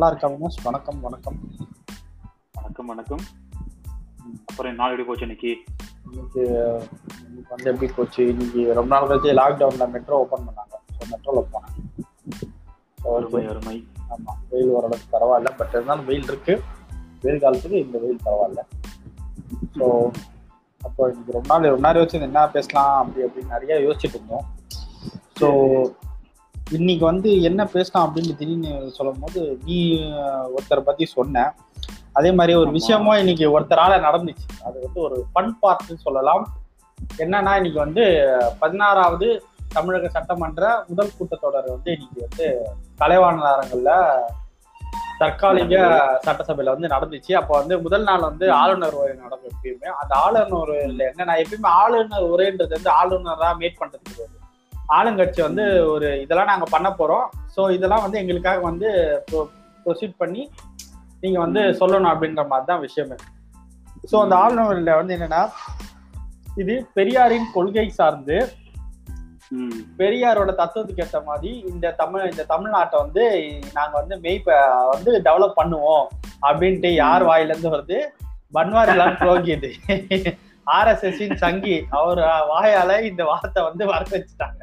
நல்லா இருக்கா வினோஸ் வணக்கம் வணக்கம். வணக்கம் வணக்கம். அப்புறம் நாள் எப்படி போச்சு இன்னைக்கு? இன்னைக்கு வந்து எப்படி போச்சு? இன்னைக்கு ரொம்ப நாள் கழிச்சு லாக்டவுன்ல மெட்ரோ ஓப்பன் பண்ணாங்க. ஸோ மெட்ரோல போனேன். So, அருமை அருமை. ஆமா வெயில் ஓரளவுக்கு பரவாயில்ல. பட் இருந்தாலும் வெயில் இருக்கு. வெயில் காலத்துக்கு இந்த வெயில் பரவாயில்ல. ஸோ அப்போ இன்னைக்கு ரொம்ப நாள் ரொம்ப நாள் வச்சு என்ன பேசலாம் அப்படி அப்படின்னு நிறைய யோசிச்சுட்டு இருந்தோம். ஸோ இன்னைக்கு வந்து என்ன பேசலாம் அப்படின்னு திடீர்னு சொல்லும் போது நீ ஒருத்தரை பத்தி சொன்ன. அதே மாதிரி ஒரு. விஷயமும் இன்னைக்கு ஒருத்தரால நடந்துச்சு. அது வந்து ஒரு ஃபன் பார்ட்னு சொல்லலாம். என்னன்னா இன்னைக்கு வந்து பதினாறாவது தமிழக சட்டமன்ற முதல் கூட்டத்தொடர் வந்து இன்னைக்கு வந்து கலைவாணர் அரங்கல்ல தற்காலிக சட்டசபையில வந்து நடந்துச்சு. அப்போ வந்து முதல் நாள் வந்து ஆளுநர் உரை நடக்கும் எப்பயுமே. அந்த ஆளுநர் உரையில என்னன்னா எப்பயுமே ஆளுநர் உரைன்றது வந்து ஆளுநரா மேட் வருது ஆளுங்கட்சி வந்து ஒரு இதெல்லாம் நாங்க பண்ண போறோம். ஸோ இதெல்லாம் வந்து எங்களுக்காக வந்து ப்ரொசீட் பண்ணி நீங்க வந்து சொல்லணும் அப்படின்ற மாதிரி தான் விஷயமே. ஸோ அந்த ஆளுநர்ல வந்து என்னன்னா இது பெரியாரின் கொள்கை சார்ந்து பெரியாரோட தத்துவத்துக்கு ஏற்ற மாதிரி இந்த தமிழ் இந்த தமிழ்நாட்டை வந்து நாங்க வந்து மெய்ப்ப வந்து டெவலப் பண்ணுவோம் அப்படின்ட்டு யார் வாயில இருந்து வருது? பன்வாரிலால் புரோஹித். ஆர்எஸ்எஸ்ஸின் சங்கி. அவர் வாயால இந்த வார்த்தை வந்து வர வச்சுட்டாங்க.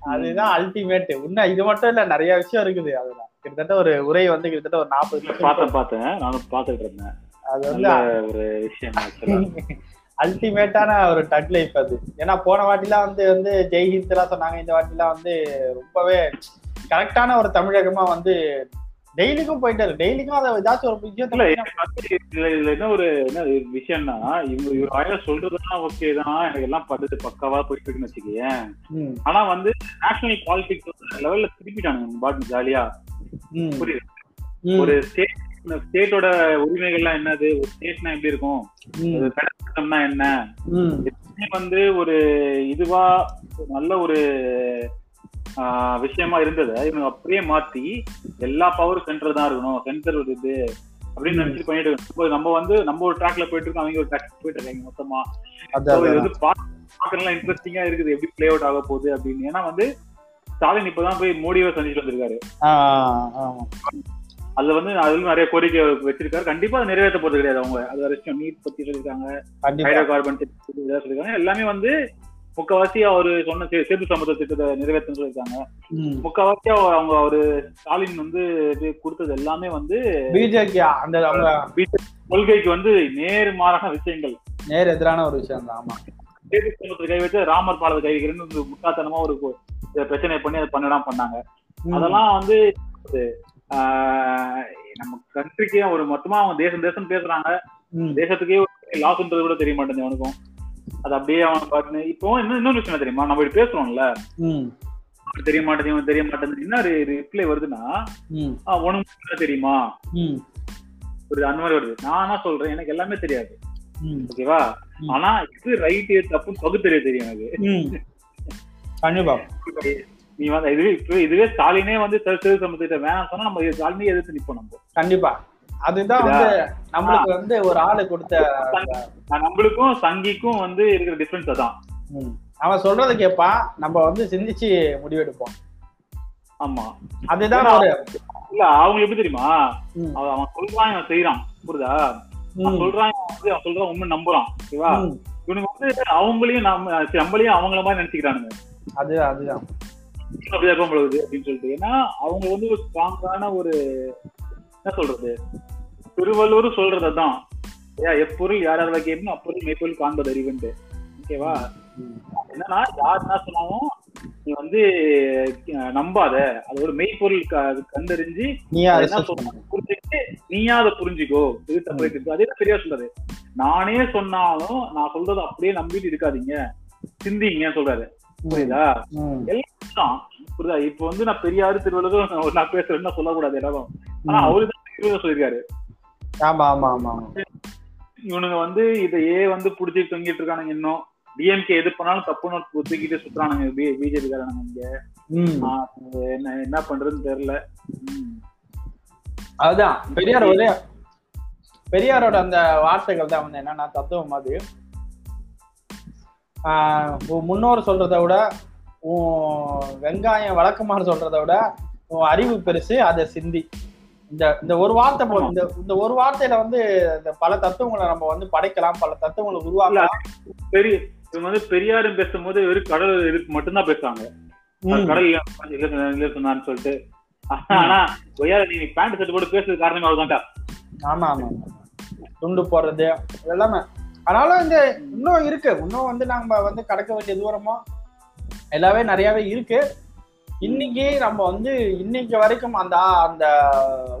அதுதான் அல்டிமேட் உண்மை இது மட்டும் இல்ல நிறைய விஷயம் இருக்குது அதுல. கிட்டத்தட்ட ஒரு உரை வந்து கிட்டத்தட்ட ஒரு நாற்பது பார்த்தேன் பார்த்தேன். நானும் பார்த்துட்டு இருந்தேன். அது வந்து ஒரு விஷயம். அல்டிமேட்டான ஒரு டக் லைஃப் அது. ஏன்னா போன வாட்டிலாம் வந்து வந்து ஜெய்ஹிந்த் எல்லாம் சொன்னாங்க. இந்த வாட்டிலாம் வந்து ரொம்பவே கரெக்டான ஒரு தமிழகமா வந்து டெய்லிக்கும் போயிட்டாரு. டெய்லிக்கும் அதை ஏதாச்சும் ஒரு விஷயத்துல இதுல இதுல என்ன ஒரு என்ன விஷயம்னா இவங்க இவர் வாயில சொல்றதுலாம் ஓகே தான். எனக்கு எல்லாம் படுது பக்காவா போயிட்டு இருக்குன்னு வச்சுக்கேன் ஆனா வந்து நேஷனல் பாலிடிக்ஸ் லெவல்ல திருப்பிட்டானுங்க பாட்டு ஜாலியா புரியுது? ஒரு ஸ்டேட் ஸ்டேட்டோட உரிமைகள்லாம் என்னது? ஒரு ஸ்டேட்னா எப்படி இருக்கும்? என்ன? வந்து ஒரு இதுவா நல்ல ஒரு விஷயமா இருந்ததை இவங்க அப்படியே மாத்தி எல்லா பவரும் சென்டர் தான் இருக்கணும் சென்டர் ஒரு இது அப்படின்னு நினைச்சு பண்ணிட்டு. நம்ம- வந்து நம்ம ஒரு ட்ராக்ல போயிட்டு இருக்கோம் அவங்க ஒரு ட்ராக் போயிட்டு இருக்காங்க மொத்தமா. இது. வந்து பாக்கலாம் இன்ட்ரெஸ்டிங்கா இருக்குது. எப்படி பிளே அவுட் ஆக போகுது அப்படின்னு. ஏன்னா வந்து ஸ்டாலின் இப்பதான் போய் மோடியை சந்திச்சுட்டு வந்திருக்காரு. அதுல வந்து அதுல நிறைய கோரிக்கை வச்சிருக்காரு. கண்டிப்பா அது நிறைவேற்ற போறது கிடையாது அவங்க அது வரைக்கும் நீட் பத்தி சொல்லியிருக்காங்க ஹைட்ரோ கார்பன் சொல்லியிருக்காங்க. எல்லாமே வந்து முக்கவாசி அவர் சொன்ன சேது சமுத்திர திட்டத்தை நிறைவேற்றன்னு சொல்லியிருக்காங்க. முக்கவாசி அவங்க அவரு ஸ்டாலின் வந்து இது கொடுத்தது எல்லாமே வந்து பிஜேபி அந்த கொள்கைக்கு வந்து நேர்மாறான விஷயங்கள். நேர் எதிரான ஒரு விஷயம் தான் ஆமா. சேது சமுத்திர கை வச்சு ராமர் பாலத்தை கை வைக்கிறேன்னு ஒரு முட்டாத்தனமா ஒரு பிரச்சனை பண்ணி அதை பண்ணலாம் பண்ணாங்க. அதெல்லாம் வந்து நம்ம கண்ட்ரிக்கே ஒரு மொத்தமா அவங்க தேசம் தேசம் பேசுறாங்க. தேசத்துக்கே லாஸ்ன்றது கூட தெரிய மாட்டேங்குது அவனுக்கும். அது அப்படியே அவன் பாட்டுன்னு இப்போ இன்னும் இன்னொரு விஷயம் தெரியுமா? நம்ம இப்படி பேசுறோம்ல. தெரிய மாட்டேங்குது இவனுக்கு தெரிய மாட்டேங்குது. என்ன ரிப்ளை வருதுன்னா உனக்கு தெரியுமா? ஒரு அந்த மாதிரி வருது. நான் என்ன சொல்றேன்? எனக்கு எல்லாமே தெரியாது. ஓகேவா. ஆனா இது ரைட்டு தப்பு பகுத்தறிய தெரியும் எனக்கு. கண்டிப்பா. நீ வந்து இதுவே இப்போ இதுவே ஸ்டாலினே வந்து சிறு சமூகத்திட்ட வேணாம் சொன்னா நம்ம ஸ்டாலினே எதிர்த்து நிப்போம் நம்ம. கண்டிப்பா. அதுதான் வந்து நம்மளுக்கு வந்து ஒரு ஆளு கொடுத்த நம்மளுக்கும் சங்கிக்கும் வந்து இருக்கிற டிஃபரன்ஸ் அதான். அவன் சொல்றதை கேட்பான் நம்ம வந்து சிந்திச்சு முடிவெடுப்போம். ஆமா. அதுதான் இல்ல அவங்க எப்படி தெரியுமா? அவன் சொல்றான் இவன் செய்யறான் புரியுதா? சொல்றான் வந்து அவன் சொல்றான் உண்மை நம்புறான். ஓகேவா. இவனுக்கு வந்து அவங்களையும் நம்ம நம்மளையும் அவங்கள மாதிரி நினைச்சுக்கிறானுங்க. அது அதுதான். அப்படியே அப்படின்னு சொல்லிட்டு. ஏன்னா அவங்க வந்து ஒரு ஸ்ட்ராங்கான ஒரு என்ன சொல்றது? திருவள்ளுவர் சொல்றது அதான் ஏன் எப்பொருள் யார் யார் வகையும் அப்பொருள் மெய்ப்பொருள் காண்பது அறிவுன்ட்டு ஓகேவா என்னன்னா யார் என்ன சொன்னாலும் நீ வந்து நம்பாத. அது ஒரு மெய்ப்பொருள் கண்டறிஞ்சு என்ன. சொல்றது புரிஞ்சுக்கிட்டு நீயா அதை புரிஞ்சுக்கோ. இது தப்பு இருக்கு அதே சரியா சொல்றாரு. நானே சொன்னாலும் நான் சொல்றதை அப்படியே நம்பிட்டு இருக்காதீங்க. சிந்திங்க சொல்றாரு. புரியுதா? ம், தான். புரியுதா? இப்ப வந்து நான் பெரியாரு திருவள்ளுவர் நான் பேசுறேன்னு சொல்லக்கூடாது எல்லாரும். ஆனா. அவரு தான் சொல்லியிருக்காரு. ஆமா ஆமா ஆமா. இவனுங்க வந்து இதையே வந்து புடிச்சு தொங்கிட்டு இருக்கானுங்க இன்னும். டிஎம்கே எது பண்ணாலும் தப்புன்னு ஒத்துக்கிட்டு சுத்துறானுங்க பிஜேபி காரனுங்க இங்க. என்ன என்ன பண்றதுன்னு தெரியல. அதுதான் பெரியார் ஒரே பெரியாரோட அந்த வார்த்தைகள் தான் வந்து என்னன்னா தத்துவம் உன் முன்னோர் சொல்றதை விட வெங்காயம் வழக்கமாக சொல்றதை விட உன் அறிவு பெருசு அதை சிந்தி. இந்த இந்த ஒரு வார்த்தை போ- இந்த இந்த ஒரு வார்த்தையில வந்து இந்த பல தத்துவங்களை நம்ம வந்து படைக்கலாம் பல தத்துவங்களை உருவாக்கலாம். பெரிய இவங்க வந்து பெரியாரும் பேசும்போது வெறும் கடல் இருக்கு மட்டும்தான் பேசுவாங்க. கடல் இல்ல சொன்னான்னு சொல்லிட்டு. ஆனா ஒய்யார நீ பேண்ட் செட் போட்டு பேசுறது காரணமே அவர்தான்டா. ஆமா ஆமா. துண்டு போடுறது எல்லாமே. அதனால இந்த இன்னும் இருக்கு. இன்னும் வந்து நம்ம வந்து கடக்க வேண்டிய தூரமோ எல்லாமே நிறையவே இருக்கு. இன்னைக்கு நம்ம வந்து இன்னைக்கு வரைக்கும் அந்த அந்த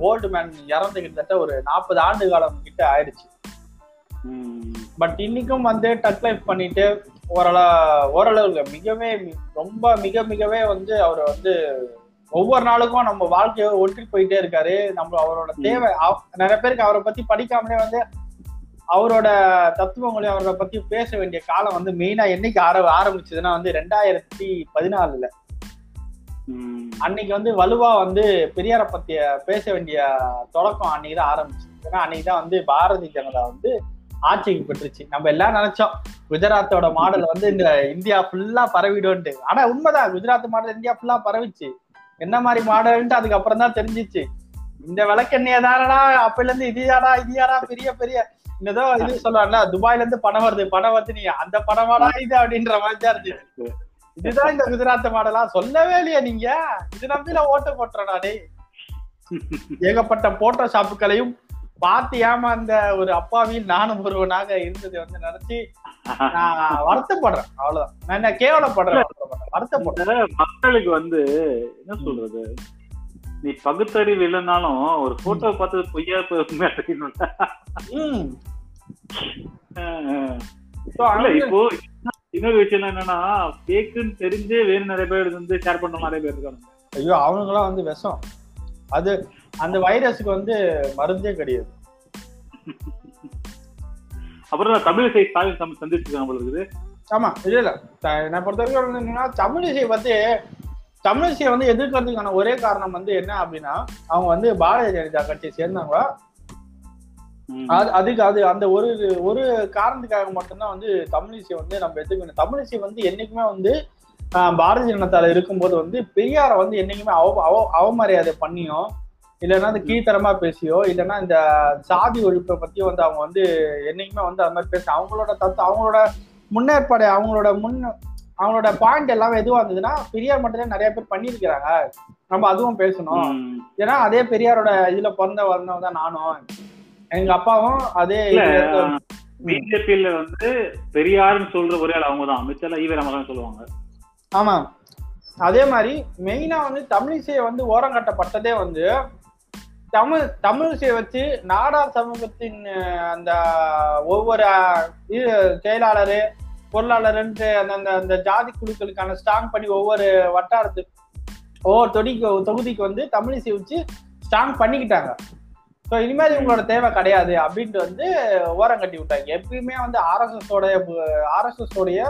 ஓல்டு மேன் இறந்து கிட்டத்தட்ட ஒரு நாற்பது ஆண்டு காலம் கிட்ட ஆயிடுச்சு. பட் இன்னைக்கும் வந்து டச் லைஃப் பண்ணிட்டு ஓரளவு ஓரளவுக்கு மிகவே ரொம்ப மிக மிகவே வந்து அவர் வந்து ஒவ்வொரு நாளுக்கும் நம்ம வாழ்க்கையை ஒட்டி போயிட்டே இருக்காரு நம்ம அவரோட தேவை நிறைய பேருக்கு அவரை பத்தி படிக்காமலே வந்து அவரோட தத்துவங்களையும் அவரை பத்தி பேச வேண்டிய காலம் வந்து மெயினா என்னைக்கு ஆர ஆரம்பிச்சதுன்னா வந்து ரெண்டாயிரத்தி பதினாலுல. அன்னைக்கு வந்து வலுவா வந்து பெரியாரை பத்திய பேச வேண்டிய தொடக்கம் அன்னைக்கு தான் ஆரம்பிச்சு. ஏன்னா அன்னைக்கு தான் வந்து பாரதிய ஜனதா வந்து ஆட்சிக்கு பெற்றுச்சு. நம்ம எல்லாம் நினைச்சோம் குஜராத்தோட மாடல் வந்து இந்த இந்தியா ஃபுல்லா பரவிடும்ட்டு ஆனா உண்மைதான் குஜராத் மாடல் இந்தியா ஃபுல்லா பரவிச்சு. என்ன மாதிரி மாடல்ன்ட்டு அதுக்கப்புறம் தான் தெரிஞ்சிச்சு. இந்த விளக்கெண்ணைய தானடா அப்பல இருந்து இதுயாடா இதுயாடா பெரிய பெரிய. இந்த ஏதோ இது சொல்லுவாங்கல்ல துபாயில இருந்து பணம் வருது பணம் வருது நீ அந்த பணமாடா இது அப்படின்ற மாதிரி தான் இருந்துச்சு. இதுதான் இந்த குஜராத் மாடலா? சொல்லவே இல்லையா நீங்க. இது நம்பில ஓட்டு போட்டுறடா ஏகப்பட்ட போட்டோ ஷாப்புகளையும் பார்த்து ஏமாந்த ஒரு அப்பாவியில் நானும் ஒருவனாக இருந்ததை வந்து நினைச்சு நான் வருத்தப்படுறேன். அவ்வளவுதான். நான் என்ன கேவலப்படுறேன்? வருத்தப்படுறேன். மக்களுக்கு வந்து என்ன சொல்றது? நீ பகுத்தறிவு இல்லைன்னாலும் ஒரு போட்டோ பார்த்து பொய்யா அது- இப்போ இன்னொரு விஷயம் என்னன்னா ஃபேக்குன்னு தெரிஞ்சே வேறு நிறைய பேர் வந்து ஷேர் பண்ற நிறைய பேர் இருக்காங்க. ஐயோ அவனுங்களாம் வந்து விஷம். அது அந்த வைரஸுக்கு வந்து மருந்தே கிடையாது. அப்புறம் நான் தமிழ் சைட் ஸ்டாலின் சம் சந்திச்சிருக்காங்க போல இருக்குது. ஆமா இல்ல இல்ல. த- என்னை பொறுத்த வரைக்கும் வந்து என்னன்னா தமிழிசை வந்து தமிழிசையை வந்து எதிர்க்கிறதுக்கான ஒரே காரணம் வந்து என்ன அப்படின்னா அவங்க வந்து பாரதிய ஜனதா கட்சியை சேர்ந்தவங்க. அது அதுக்கு அது அந்த ஒரு ஒரு காரணத்துக்காக மட்டும்தான் வந்து தமிழிசை வந்து நம்ம எடுத்துக்கணும். தமிழிசை வந்து என்னைக்குமே வந்து பாரதிய ஜனதால இருக்கும்போது வந்து பெரியாரை வந்து என்னைக்குமே அவ அவ அவமரியாதை பண்ணியோ இல்லைன்னா இந்த கீழ்த்தரமா பேசியோ இல்லைன்னா இந்த சாதி ஒழிப்பை பத்தியோ வந்து அவங்க வந்து என்னைக்குமே வந்து அது மாதிரி பேச அவங்களோட தத்து அவங்களோட முன்னேற்பாடு அவங்களோட முன் அவங்களோட பாயிண்ட் எல்லாம் எதுவா இருந்ததுன்னா பெரியார் மட்டும்தான் நிறைய பேர் பண்ணியிருக்கிறாங்க. நம்ம அதுவும் பேசணும். ஏன்னா அதே பெரியாரோட இதுல பிறந்த வந்தவங்க தான் நானும். எங்க அப்பாவும் அதே. பிஜேபியில வந்து பெரியாருன்னு சொல்ற ஒரே ஆள் அவங்க தான் மிச்சம் ஈவே ராமதான் சொல்லுவாங்க. ஆமா. அதே மாதிரி மெயினா வந்து தமிழிசையை வந்து ஓரங்கட்டப்பட்டதே வந்து தமிழ் தமிழிசையை வச்சு நாடார் சமூகத்தின் அந்த ஒவ்வொரு செயலாளர் பொருளாளர்ன்ட்டு அந்த அந்த அந்த ஜாதி குழுக்களுக்கான ஸ்ட்ராங் பண்ணி ஒவ்வொரு வட்டாரத்துக்கு ஒவ்வொரு தொடிக்கு தொகுதிக்கு வந்து தமிழிசை வச்சு ஸ்ட்ராங் பண்ணிக்கிட்டாங்க. ஸோ இனிமேல் இவங்களோட தேவை கிடையாது அப்படின்ட்டு வந்து ஓரம் கட்டி விட்டாங்க. எப்பயுமே வந்து ஆர்எஸ்எஸோடைய ஆர்எஸ்எஸோடைய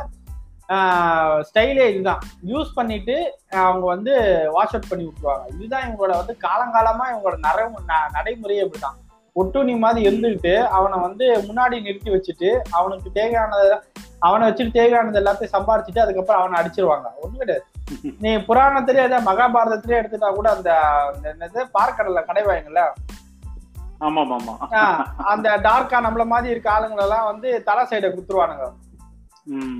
ஸ்டைலே இதுதான். யூஸ் பண்ணிட்டு அவங்க வந்து வாஷ் அவுட் பண்ணி விட்டுருவாங்க. இதுதான் இவங்களோட வந்து காலங்காலமாக இவங்களோட நரை ந- நடைமுறையே இப்படிதான். ஒட்டுணி மாதிரி இருந்துக்கிட்டு அவனை வந்து முன்னாடி நிறுத்தி வச்சுட்டு அவனுக்கு தேவையானதை அவனை வச்சுட்டு தேவையானது எல்லாத்தையும் சம்பாரிச்சுட்டு அதுக்கப்புறம் அவனை அடிச்சிருவாங்க. ஒன்றும் கிடையாது. நீ புராணத்திலே ஏதாவது மகாபாரதத்திலே எடுத்துட்டா கூட அந்த அந்த என்னது பார்க்கடல கடைவாயங்கள்ல அந்த டார்க்கா நம்மள மாதிரி இருக்க ஆளுங்களெல்லாம் வந்து தலை சைடை குத்துருவானுங்க.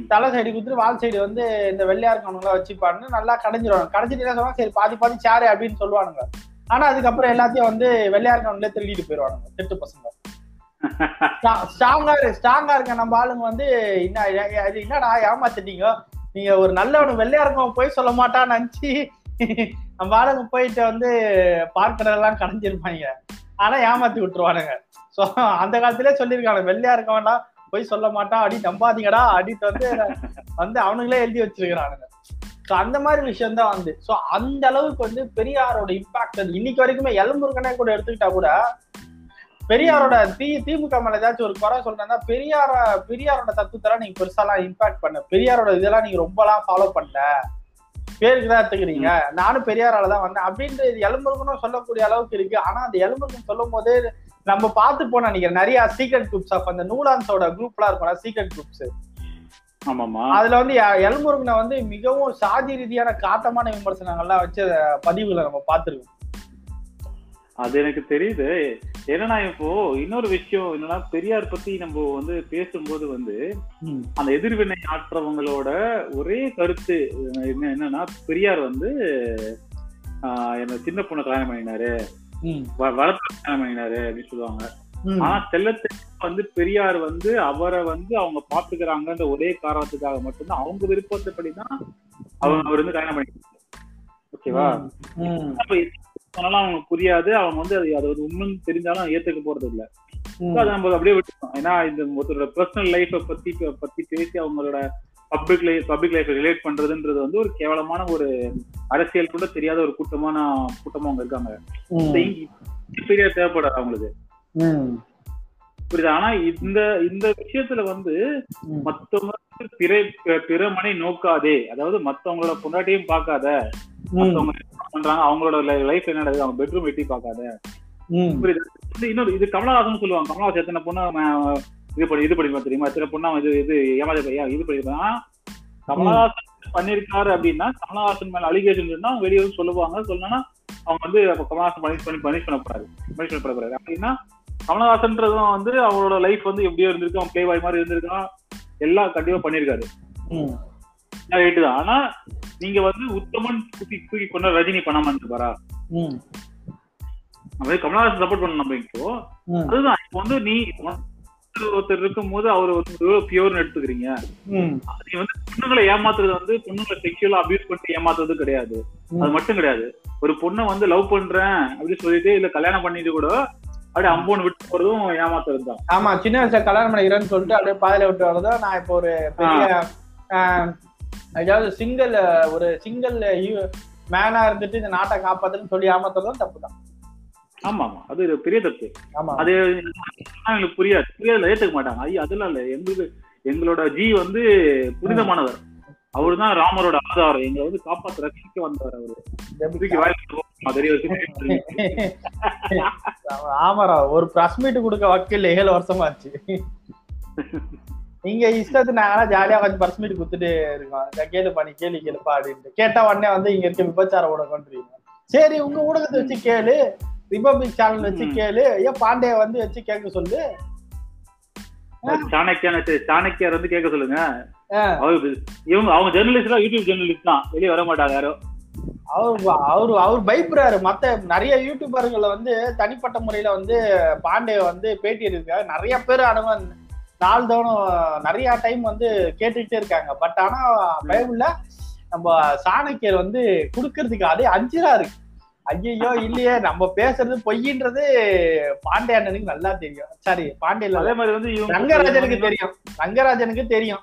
தலை சைடு குத்துட்டு வால் சைடு வந்து இந்த வெள்ளையா இருக்கவனுங்களா வச்சுப்பான்னு நல்லா கடைஞ்சிருவாங்க கடைஞ்சிட்டு என்ன சொல்லுவாங்க? சரி பாதி பாதி சாரு அப்படின்னு சொல்லுவானுங்க. ஆனா அதுக்கப்புறம் எல்லாத்தையும் வந்து வெள்ளையா இருக்கவங்களே திருடிட்டு போயிடுவானுங்க. திட்டு பசங்க. ஸ்ட்ராங்கா ஸ்ட்ராங்கா இருக்க நம்ம ஆளுங்க வந்து என்ன என்னடா ஏமாத்திட்டீங்க? நீங்க ஒரு நல்லவனு வெள்ளையா இருக்கவன் போய் சொல்ல மாட்டான்னு நினைச்சு நம்ம ஆளுங்க போயிட்டு வந்து பார்க்கறதெல்லாம் கடைஞ்சிருப்பாங்க. ஆனா ஏமாத்தி விட்டுருவானுங்க. சோ அந்த காலத்திலே சொல்லியிருக்காங்க வெள்ளையா இருக்கவன்டா போய் சொல்ல மாட்டான் அடி நம்பாதீங்கடா அடிட்டு வந்து வந்து அவனுங்களே எழுதி வச்சிருக்கிறானுங்க. ஸோ அந்த மாதிரி விஷயம் தான் வந்து. ஸோ அந்த அளவுக்கு வந்து பெரியாரோட இம்பாக்ட் அது இன்னைக்கு வரைக்குமே எலும்புருக்கனே கூட எடுத்துக்கிட்டா கூட பெரியாரோட தி திமுக மேல ஏதாச்சும் ஒரு குறை சொல்றேன்னா பெரியார பெரியாரோட தத்துவத்தெல்லாம் நீங்க பெருசாலாம் இம்பாக்ட் பண்ண பெரியாரோட இதெல்லாம் நீங்க ரொம்பலாம் ஃபாலோ பண்ணல. பேருக்கு தான் எடுத்துக்கிறீங்க. நானும் பெரியாரால தான் வந்தேன். அப்படின்ட்டு இது எலும்புருக்கனும் சொல்லக்கூடிய அளவுக்கு இருக்கு. ஆனா அந்த எலும்புருக்கன் சொல்லும் போது நம்ம பார்த்து போன நினைக்கிறேன். நிறைய சீக்ரெட் குரூப்ஸ் ஆஃப் அந்த நூலான்ஸோட குரூப்லாம் இருக்கும்ல சீக்ரெட் குரூப்ஸ் ஆமாமா அதுல வந்து எ- எல்முருகனை வந்து மிகவும் சாதி ரீதியான காட்டமான விமர்சனங்கள்லாம் வச்ச பதிவுகளை நம்ம பார்த்திருக்கோம். அது எனக்கு தெரியுது. என்னன்னா இப்போ இன்னொரு விஷயம் என்னன்னா பெரியார் பத்தி நம்ம வந்து பேசும்போது வந்து அந்த எதிர்வினை ஆற்றவங்களோட ஒரே கருத்து என்ன என்னன்னா பெரியார் வந்து என்ன சின்ன பொண்ணை கல்யாணம் பண்ணினாரு. ம், வ- வளர்ப்பு கல்யாணம் பண்ணினாரு அப்படின்னு சொல்லுவாங்க. ஆனா செல்லத்தை வந்து பெரியார் வந்து அவரை வந்து அவங்க பாத்துக்கிறாங்கன்ற ஒரே காரணத்துக்காக மட்டும்தான் அவங்க விருப்பத்தைப்படிதான் அவங்க அவர் வந்து கல்யாணம் பண்ணிக்கிறாங்க ஓகேவா? சொன்னாலும் அவங்களுக்கு புரியாது. அவங்க வந்து அது அது உண்மைன்னு தெரிஞ்சாலும் ஏத்துக்க போறது இல்ல. அதை நம்ம அப்படியே விட்டுருக்கோம் ஏன்னா இந்த ஒருத்தரோட பர்சனல் லைஃப பத்தி பத்தி பேசி அவங்களோட public life public life relate பண்றதுன்றது வந்து ஒரு கேவலமான ஒரு அரசியல் கூட தெரியாத ஒரு கூட்டமான கூட்டமா அவங்க இருக்காங்க. பெரியார் தேவைப்படாது அவங்களுக்கு. புரியுது? ஆனா இந்த இந்த விஷயத்துல வந்து மத்தவங்க பிற பிறமனை நோக்காதே. அதாவது மத்தவங்களோட பொண்டாட்டியும் பார்க்காத மத்தவங்க பண்றாங்க அவங்களோட லைஃப் என்ன நடக்குது அவங்க பெட்ரூம் எட்டி பார்க்காத. புரியுது? இன்னொரு இது கமலஹாசன் சொல்லுவாங்க. கமலஹாசன் எத்தனை பொண்ணு இது பண்ணி இது பண்ணிருப்பான் தெரியுமா? எத்தனை பொண்ணு அவன் இது இது ஏமாத பையா இது பண்ணிருப்பான்? கமலஹாசன் பண்ணிருக்காரு அப்படின்னா கமலஹாசன் மேல அலிகேஷன் இருந்தா அவங்க வெளியே வந்து சொல்லுவாங்க. சொன்னா அவங்க வந்து கமலஹாசன் பனிஷ் பண்ணி பனிஷ் பண்ணக்கூடாது பனிஷ் பண்ணக்கூடாது அப்படின்னா கமலஹாசன்றதும் வந்து அவங்களோட லைஃப் வந்து எப்படியோ இருந்திருக்கு அவன் பிளே பாய் மாதிரி இருந்திருக்கான். எல்லாம் கண்டிப்பா பண்ணிருக்காரு ரைட்டு தான் ஆனா நீங்க வந்து உத்தமன் தூக்கி தூக்கி கொண்ட ரஜினி பண்ணாம இருந்துப்பாரா அவன் கமலஹாசன் சப்போர்ட் பண்ண நம்ம இப்போ. அதுதான் இப்போ வந்து நீ ஒருத்தர் இருக்கும்போது அவர் வந்து பியூர்னு எடுத்துக்கிறீங்க. நீ வந்து பொண்ணுங்களை ஏமாத்துறது வந்து பொண்ணுங்களை செக்ஷுவலா அபியூஸ் பண்ணிட்டு ஏமாத்துறது கிடையாது. அது மட்டும் கிடையாது. ஒரு பொண்ணை வந்து லவ் பண்றேன் அப்படின்னு சொல்லிட்டு இல்ல கல்யாணம் பண்ணிட்டு கூட அப்படியே அம்போன் விட்டு போறதும் ஏமாத்துறது தான் ஆமா சின்ன வயசுல கல்யாணம் பண்ணிக்கிறேன்னு சொல்லிட்டு அப்படியே பாதையில விட்டு வரதோ நான் இப்போ ஒரு பெரிய அதாவது சிங்கிள் ஒரு சிங்கிள் மேனா இருந்துட்டு இந்த நாட்டை காப்பாத்துன்னு சொல்லி ஏமாத்துறதும் தப்பு தான் ஆமா ஆமா அது பெரிய தப்பு. ஆமா. அது எங்களுக்கு புரியாது. புரியாதுல ஏத்துக்க மாட்டாங்க. ஐயோ அதெல்லாம் இல்ல. எங்களுக்கு எங்களோட ஜி வந்து புனிதமானவர். அவரு தான் ராமரோட ஆதாரம். எங்களை வந்து காப்பாத்த ரட்சிக்க வந்தவர் அவரு. ஆமாரா ஒரு பிரஸ் மீட் கொடுக்க வக்கீல் ஏழு வருஷமா ஆச்சு. நீங்க இஷ்டத்து நாங்க ஜாலியா கொஞ்சம் பிரஸ் மீட் குத்துட்டு இருக்கோம். கேளு பண்ணி கேள்வி கேளுப்பா அப்படின்ட்டு. கேட்டா உடனே வந்து இங்க இருக்க விபச்சார ஊடகம்ன்றீங்க சரி உங்க ஊடகத்தை வச்சு கேளு. ரிபப்ளிக் சேனல் வச்சு. கேளு. ஏன் பாண்டிய வந்து வச்சு கேட்க சொல்லு. சாணக்கியார் வந்து கேட்க சொல்லுங்க. இவங்க அவங்க ஜெர்னலிஸ்ட் யூடியூப் ஜெர்னலிஸ்ட் தான். வெளியே வர மாட்டாங்க யாரும். அவர் அவரு அவர் பயப்படுறாரு மத்த நிறைய யூடியூபர்களை வந்து தனிப்பட்ட முறையில வந்து பாண்டே வந்து பேட்டி எடுக்காங்க நிறைய பேர் அனுபவம் நாள்தோறும் நிறைய டைம் வந்து கேட்டுக்கிட்டே இருக்காங்க. பட் ஆனா பைபிள்ல நம்ம சாணக்கியர் வந்து கொடுக்கறதுக்கு அதே அஞ்சுறாரு ஐயோ இல்லையே. நம்ம பேசுறது பொய்ன்றது பாண்டே அண்ணனுக்கு நல்லா தெரியும். சாரி பாண்டே இல்ல அதே மாதிரி வந்து ரங்கராஜனுக்கு தெரியும். ரங்கராஜனுக்கு தெரியும்.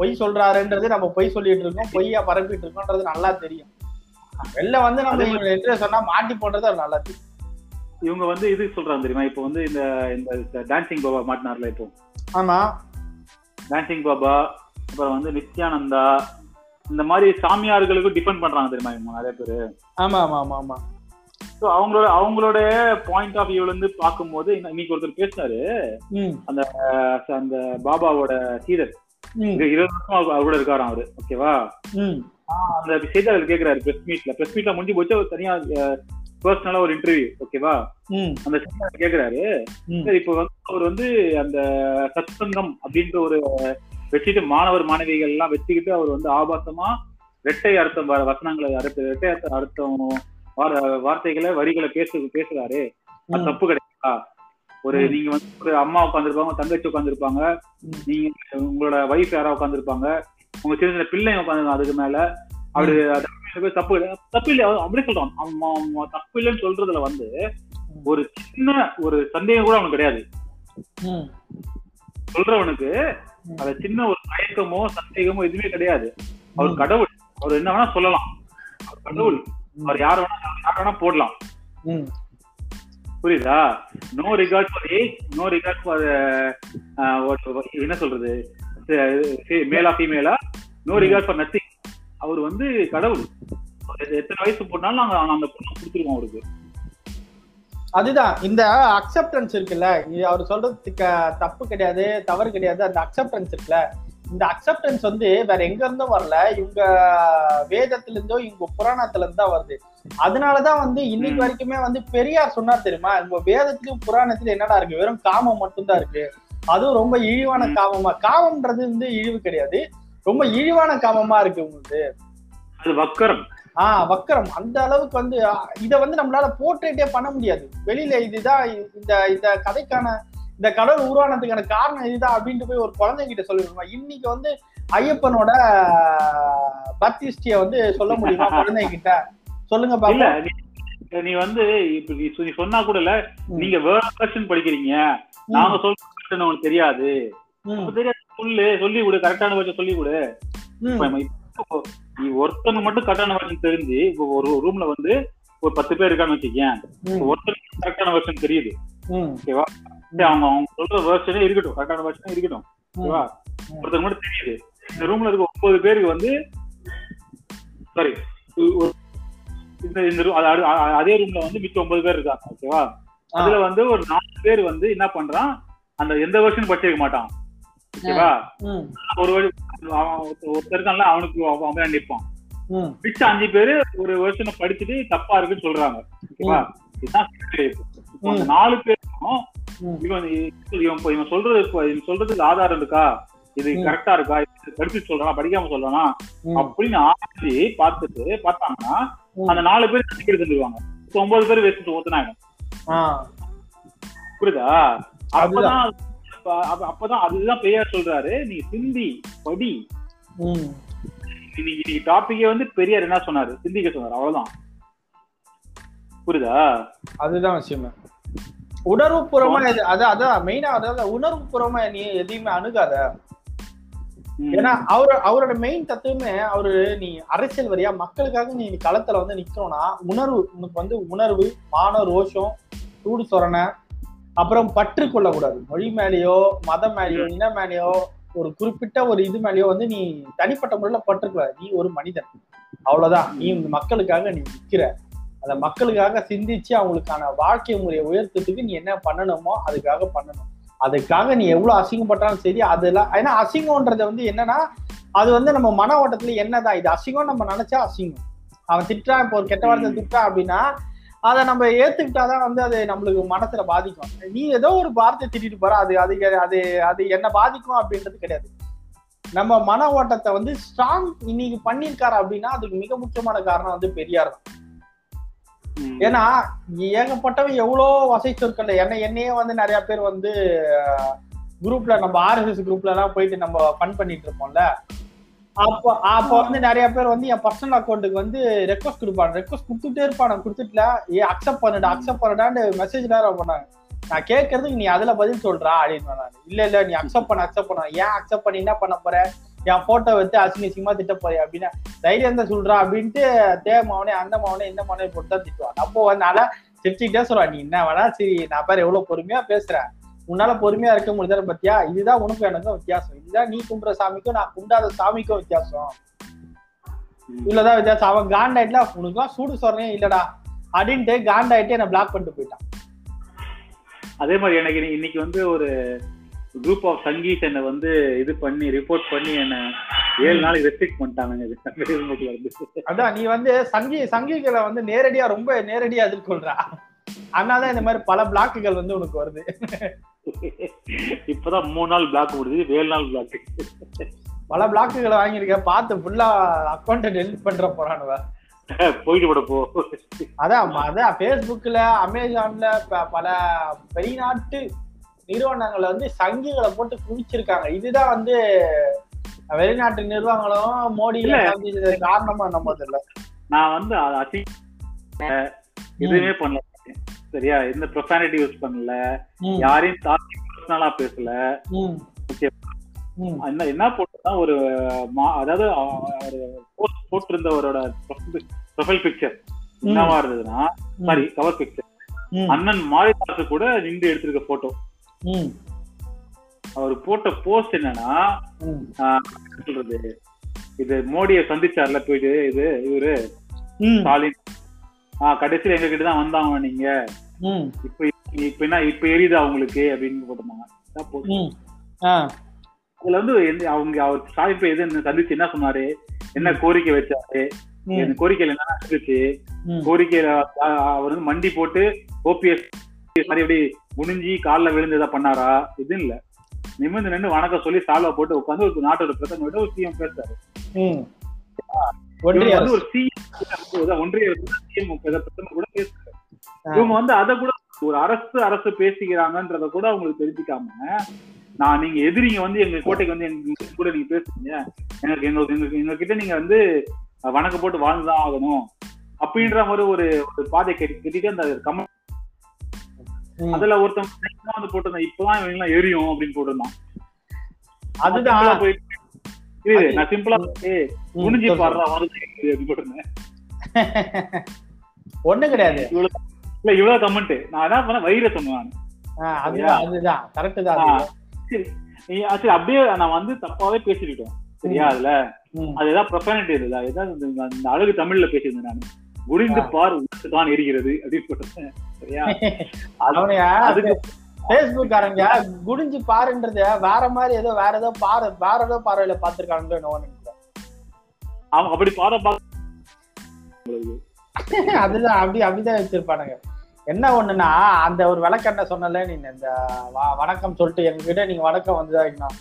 பொய் சொல்றாருன்றது நம்ம பொய் சொல்லிட்டு இருக்கோம் பொய்யா பரப்பிட்டு இருக்கோம்ன்றது நல்லா தெரியும். வெளில வந்து நம்ம என்று சொன்னா மாட்டி போடுறது அது நல்லா தெரியும். இவங்க வந்து இது சொல்றாங்க தெரியுமா? இப்போ வந்து இந்த இந்த டான்சிங் பாபா மாட்டினார்ல இப்போ. ஆமா. டான்சிங் பாபா அப்புறம் வந்து நித்யானந்தா இந்த மாதிரி சாமியார்களுக்கும் டிபெண்ட் பண்றாங்க தெரியுமா இவங்க நிறைய பேர்? ஆமா ஆமா ஆமா ஆமா. ஸோ அவங்களோட அவங்களோட பாயிண்ட் ஆஃப் வியூல இருந்து பார்க்கும்போது இன்ன- இன்னைக்கு ஒருத்தர் பேசினாரு. அஹ் அந்த பாபாவோட சீடர் ம் இங்க இருபது வருஷம் அவர் அவர். கூட இருக்காராம் அவரு ஓகேவா அந்த செய்தியாளர் கேக்குறாரு பிரஸ் மீட்ல பிரஸ் மீட்ல முடிஞ்சு போச்சு தனியா பர்சனலா ஒரு இன்டர்வியூ ஓகேவா அந்த செய்தியாளர் கேக்குறாரு. இப்போ வந்து அவர் வந்து அந்த சத்சங்கம் அப்படின்ற ஒரு வச்சுட்டு மாணவர் மாணவிகள் எல்லாம் வச்சுக்கிட்டு அவர் வந்து ஆபாசமா இரட்டை அர்த்தம் வசனங்களை அர்த்த அர்த்தம் வார- வார்த்தைகளை வரிகளை பேசு பேசுறாரு. அது. தப்பு கிடையாதா? ஒரு. நீங்க வந்து ஒரு அம்மா உட்காந்துருப்பாங்க தங்கச்சி உட்காந்துருப்பாங்க. நீங்க உங்களோட வைஃப் யாரா உட்காந்துருப்பாங்க உங்க சின்ன சின்ன பிள்ளைங்க உட்காந்து அதுக்கு மேல. அப்படி தப்பு. தப்பு இல்லை அப்படியே சொல்றான். தப்பு இல்லைன்னு சொல்றதுல வந்து ஒரு சின்ன ஒரு சந்தேகம் கூட அவனுக்கு கிடையாது. சொல்றவனுக்கு. அத சின்ன ஒரு தயக்கமோ சந்தேகமோ எதுவுமே கிடையாது. அவர். கடவுள். அவர் என்ன வேணா சொல்லலாம். அவர் கடவுள். அவர் யார் வேணா யார் வேணா போடலாம். புரியுதா? No regard for age no regard for என்ன சொல்றது? மேலா ஃபீமேலா நோ. ரிகார்ட் ஃபார் நத்திங் அவர் வந்து கடவுள். எத்தனை வயசு போனாலும் நாங்க அந்த பொண்ணை கொடுத்துருவோம் அவருக்கு. அதுதான். இந்த அக்செப்டன்ஸ் இருக்குல்ல. அவர் சொல்றது தப்பு கிடையாது தவறு கிடையாது. அந்த அக்செப்டன்ஸ் இருக்குல்ல. இந்த அக்செப்டன்ஸ் வந்து வேற எங்க இருந்தும் வரல. இவங்க வேதத்துல இருந்தோ இவங்க புராணத்துல இருந்து வருது. அதனாலதான் வந்து இன்னைக்கு. வரைக்குமே வந்து பெரியார் சொன்னார் தெரியுமா? இவங்க வேதத்திலயும் புராணத்திலயும் என்னடா இருக்கு? வெறும் காமம் மட்டும்தான் இருக்கு. அதுவும் ரொம்ப இழிவான. காமமா? காமம்ன்றது வந்து இழிவு கிடையாது. ரொம்ப இழிவான காமமா இருக்கு உங்களுக்கு. அது வக்கரம். ஆஹ் வக்கரம். அந்த அளவுக்கு வந்து இத வந்து நம்மளால போர்ட்ரேட்டே பண்ண முடியாது. வெளியில இதுதான் இந்த இந்த கதைக்கான இந்த கடவுள் உருவானதுக்கான காரணம் இதுதான் அப்படின்ட்டு போய் ஒரு குழந்தைகிட்ட சொல்லிடுமா இன்னைக்கு வந்து ஐயப்பனோட பக்திஸ்டிய வந்து சொல்ல முடியுமா குழந்தைகிட்ட? சொல்லுங்க பாப்போம். நீ- வந்து இப்ப நீ சொன்னா கூட இல்ல. நீங்க வேற வெர்ஷன் படிக்கிறீங்க. நாங்க சொல்றது உனக்கு தெரியாது. தெரியாது சொல்லு சொல்லி கொடு கரெக்டான வெர்ஷன் சொல்லி கொடு. ஒருத்தனுக்கு மட்டும் கரெக்டான வெர்ஷன் தெரிஞ்சு இப்போ ஒரு ரூம்ல வந்து ஒரு பத்து பேர் இருக்கான்னு வச்சுக்கேன் ஒருத்தனுக்கு கரெக்டான வெர்ஷன் தெரியுது. சரி, அவங்க அவங்க சொல்ற வெர்ஷனே இருக்கட்டும். கரெக்டான வெர்ஷனே இருக்கட்டும். ஓகேவா. ஒருத்தருக்கு மட்டும் தெரியுது. இந்த ரூம்ல இருக்க ஒன்பது பேருக்கு வந்து சாரி இந்த இந்த அது- ரூம்ல வந்து மிச்ச ஒன்பது பேர் இருக்காங்க ஓகேவா அதுல வந்து ஒரு நாலு பேர் வந்து என்ன பண்றான் அந்த எந்த வருஷம் படிச்சிருக்க மாட்டான் ஓகேவா ஒரு வழி அவன் ஒருத்தர் இருக்கான்ல அவனுக்கு அவன் நிற்பான். மிச்ச அஞ்சு பேரு ஒரு வருஷம் படிச்சுட்டு தப்பா இருக்குன்னு சொல்றாங்க ஓகேவா இதுதான் நாலு பேருக்கும் ம். இவன் இவன் இவன் சொல்றது இப்ப இவன் சொல்றதுக்கு ஆதாரம் இருக்கா? இது. கரெக்டா இருக்கா? படிச்சு சொல்றானா? படிக்காம சொல்றானா? அப்படின்னு ஆராய்ச்சி பார்த்துட்டு பார்த்தாங்கன்னா. அந்த நாலு பேர் கட்டி எடுத்துருவாங்க ஒன்பது பேர் ஓத்துனாங்க ஆ, புரியுதா? அப்பதான் அப்ப- அப்ப- அப்பதான் அதுதான் பெரியார் சொல்றாரு. நீ சிந்தி படி. இன்னைக்கு டாபிக்கே வந்து பெரியார் என்ன சொன்னாரு? சிந்திக்க சொன்னாரு. அவ்வளவுதான். புரியுதா? அதுதான் விஷயமே. உணர்வுபூர்வமா இது- அதான் அதான் மெயினா அதாவது உணர்வுபூர்வமா நீ எதையுமே அணுகாத. ஏன்னா அவரு அவரோட மெயின் தத்துவமே அவரு நீ அரசியல் வரியா மக்களுக்காக நீ களத்துல வந்து நிக்கணும்னா உணர்வு உனக்கு வந்து உணர்வு மான ரோஷம் சூடு சொரணை அப்புறம் பற்று கொள்ளக்கூடாது. மொழி மேலேயோ மதம் மேலேயோ இன மேலேயோ ஒரு குறிப்பிட்ட ஒரு இது மேலேயோ வந்து நீ தனிப்பட்ட முறையில பற்றுக்கூடாது நீ ஒரு மனிதன். அவ்வளவுதான். நீ மக்களுக்காக நீ நிக்கிற. அந்த மக்களுக்காக சிந்திச்சு அவங்களுக்கான வாழ்க்கை முறையை உயர்த்தத்துக்கு நீ என்ன பண்ணணுமோ அதுக்காக பண்ணணும். அதுக்காக நீ எவ்வளவு அசிங்கப்பட்டாலும் சரி அதெல்லாம் ஏன்னா அசிங்கம்ன்றது வந்து என்னன்னா அது வந்து நம்ம மன ஓட்டத்துல என்னதான் இது அசிங்கம் நம்ம நினைச்சா அசிங்கம். அவன் திட்டுறான் இப்போ ஒரு கெட்ட வார்த்தை திட்டுறான் அப்படின்னா அதை நம்ம ஏத்துக்கிட்டாதான் வந்து அது நம்மளுக்கு மனசுல பாதிக்கும். நீ ஏதோ ஒரு வார்த்தை திட்டிட்டு போற அது அது அது அது என்ன பாதிக்கும் அப்படின்றது கிடையாது. நம்ம மன ஓட்டத்தை வந்து ஸ்ட்ராங் இன்னைக்கு பண்ணியிருக்காரு அப்படின்னா அதுக்கு மிக முக்கியமான காரணம் வந்து பெரியார் தான். ஏன்னா ஏகப்பட்டவன் எவ்வளோ வசதி சொற்கள் என்ன என்னையே வந்து நிறைய பேர் வந்து குரூப்ல நம்ம ஆர்எஸ்எஸ் குரூப்ல எல்லாம் போயிட்டு நம்ம ஃபன் பண்ணிட்டு இருப்போம்ல அப்போ அப்போ வந்து நிறைய பேர் வந்து என் பர்சனல் அக்கௌண்ட்டுக்கு வந்து ரெக்வஸ்ட் கொடுப்பாங்க. ரெக்வஸ்ட் கொடுத்துட்டே இருப்பான் நான் கொடுத்துட்டுல ஏ அக்செப்ட் பண்ணுடா அக்செப்ட் பண்ணுடான்னு மெசேஜ் நேரம் பண்ணாங்க நான் கேட்கறதுக்கு நீ அதுல பதில் சொல்றா அப்படின்னு நான் இல்ல இல்ல நீ அக்செப்ட் பண்ண அக்செப்ட் பண்ண. ஏன் அக்செப்ட் பண்ணி என்ன பண்ண போற? என் போட்டோ வச்சு அசிங்க அசிங்கமா திட்ட போறியா அப்படின்னு தைரியம் தான் சொல்றா அப்படின்ட்டு தே மாவனே அந்த மாவனே இந்த மாவனே போட்டு தான் திட்டுவான் நம்ம வந்து சிரிச்சுக்கிட்டே சொல்றா நீ என்ன வேணா சரி நான் பாரு எவ்வளவு பொறுமையா பேசுறேன் உன்னால பொறுமையா இருக்க முடியுதா பத்தியா? இதுதான் உனக்கும் எனக்கும் வித்தியாசம். இதுதான் நீ கும்பிடுற சாமிக்கும் நான் கும்பிடாத சாமிக்கும் வித்தியாசம். இவ்வளவுதான் வித்தியாசம். அவன் காண்டாயிட்டுல உனக்குலாம் சூடு சொல்றேன் இல்லடா. அப்படின்ட்டு காண்டாயிட்டு என்ன பிளாக் பண்ணிட்டு போயிட்டான். அதே மாதிரி எனக்கு இன்னி- இன்னைக்கு வந்து ஒரு குரூப் ஆஃப் சங்கீஸ் என்னை வந்து இது பண்ணி ரிப்போர்ட் பண்ணி என்ன ஏழு நாளைக்கு ரெஸ்ட்ரிக்ட் பண்ணிட்டானுங்க அதான் நீ வந்து சங்கி சங்கிகளை வந்து நேரடியா ரொம்ப நேரடியா எதிர்கொள்றா அதனாலதான் இந்த மாதிரி பல பிளாக்குகள் வந்து உனக்கு வருது. இப்பதான் மூணு நாள் பிளாக் முடிஞ்சு ஏழு நாள் பிளாக் பல பிளாக்குகளை வாங்கியிருக்க பார்த்து ஃபுல்லா அக்கௌண்ட்டை டெலிட் பண்ற போறானுவ. போயிட்டு விட போ. அதான் அதான் ஃபேஸ்புக்ல அமேசான்ல பல வெளிநாட்டு நிறுவனங்களை வந்து சங்கிகளை போட்டு குவிச்சிருக்காங்க. இதுதான் வந்து வெளிநாட்டு நிறுவனங்களும் மோடி காரணமா தெரியல நான் வந்து அது எதுவுமே பண்ணல. சரியா? எந்த ப்ரொஃபானிட்டி யூஸ் பண்ணல. யாரையும் தாக்கி பர்சனலா பேசல. என்ன என்ன போட்டா ஒரு அதாவது போஸ்ட் போட்டிருந்தவரோட ப்ரொஃபைல் பிக்சர் என்னவா இருந்ததுன்னா சாரி கவர் பிக்சர் அண்ணன் மாரிதாசு கூட நின்று எடுத்திருக்க போட்டோ அவர் போட்ட போஸ்ட் என்னன்னா சொல்றது? இது மோடியை சந்திச்சார்ல போயிட்டு இது இவரு ஸ்டாலின். ஆஹ் கடைசியில எங்க கிட்ட தான் வந்தாங்க நீங்க. இப்ப இப்ப என்ன இப்ப எரியுதா உங்களுக்கு? அப்படின்னு. ஆ, அதுல வந்து அவங்க அவர் ஸ்டாலின் போய் எது சந்திச்சு என்ன சொன்னாரு? என்ன கோரிக்கை வச்சாரு? கோரிக்கையில என்ன இருந்துச்சு. கோரிக்கையில அவர் வந்து மண்டி போட்டு ஓபிஎஸ் மாதிரி எப்படி குனிஞ்சி காலில் விழுந்து ஏதாவது பண்ணாரா? இது இல்ல. நிமிர்ந்து நின்று வணக்கம் சொல்லி சால்வா போட்டு உட்காந்து ஒரு நாட்டோட பிரதமர் ஒரு சிஎம் பேசுறாரு. வந்து. ஒரு சிஎம் ஒன்றிய சிஎம் பிரதமர் கூட பேசுறாரு. இவங்க வந்து அதை கூட ஒரு அரசு அரசு பேசிக்கிறாங்கன்றத கூட அவங்களுக்கு தெரிஞ்சுக்காம நான் நீங்க எதிரிங்க வந்து எங்க கோட்டைக்கு வந்து எங்க கூட நீங்க பேசுறீங்க. எனக்கு எங்க எங்க எங்க கிட்ட நீங்க வந்து வணக்கம் போட்டு வாழ்ந்துதான் ஆகணும். அப்படின்ற மாதிரி ஒரு ஒரு பாதை கட்டி கட்டிட்டு அந்த கம ம். அதுல ஒருத்தன் வந்து போட்டிருந்தான். இப்பதான் இவங்க எல்லாம் எரியும் அப்படின்னு போட்டிருந்தான். அதுதான். போயிட்டு நான் சிம்பிளா குனிஞ்சு. பாடுறா வருது அப்படின்னு போட்டிருந்தேன். ஒண்ணும் கிடையாது. இல்ல இவ்வளவு கமெண்ட் நான் என்ன பண்ண வயிறு சொன்னேன் அதுதான் அதுதான். கரெக்ட் தான். சரி அப்படியே நான் வந்து தப்பாவே பேசிக்கிட்டோம் சரியா அதுல. அது ஏதாவது ப்ரொஃபானிட்டி ஏதாவது இந்த- இந்த அழகு தமிழ்ல பேசியிருந்தேன் நான். குடிந்து பார் தான் எரிகிறது அப்படின்னு சரியா? அதுக்கு பேஸ்புக் காரங்க குடிஞ்சு பாருன்றத வேற மாதிரி ஏதோ வேற ஏதோ பாரு வேற ஏதோ பார்வையில பாத்துருக்காங்க அவன் அப்படி பார்க்க அதுதான் அப்படி அப்படிதான் வச்சிருப்பானுங்க. என்ன ஒண்ணுன்னா அந்த ஒரு விளக்கண்ண சொன்னல நீ இந்த வணக்கம் சொல்லிட்டு எங்ககிட்ட நீங்க வணக்கம் வந்துதான்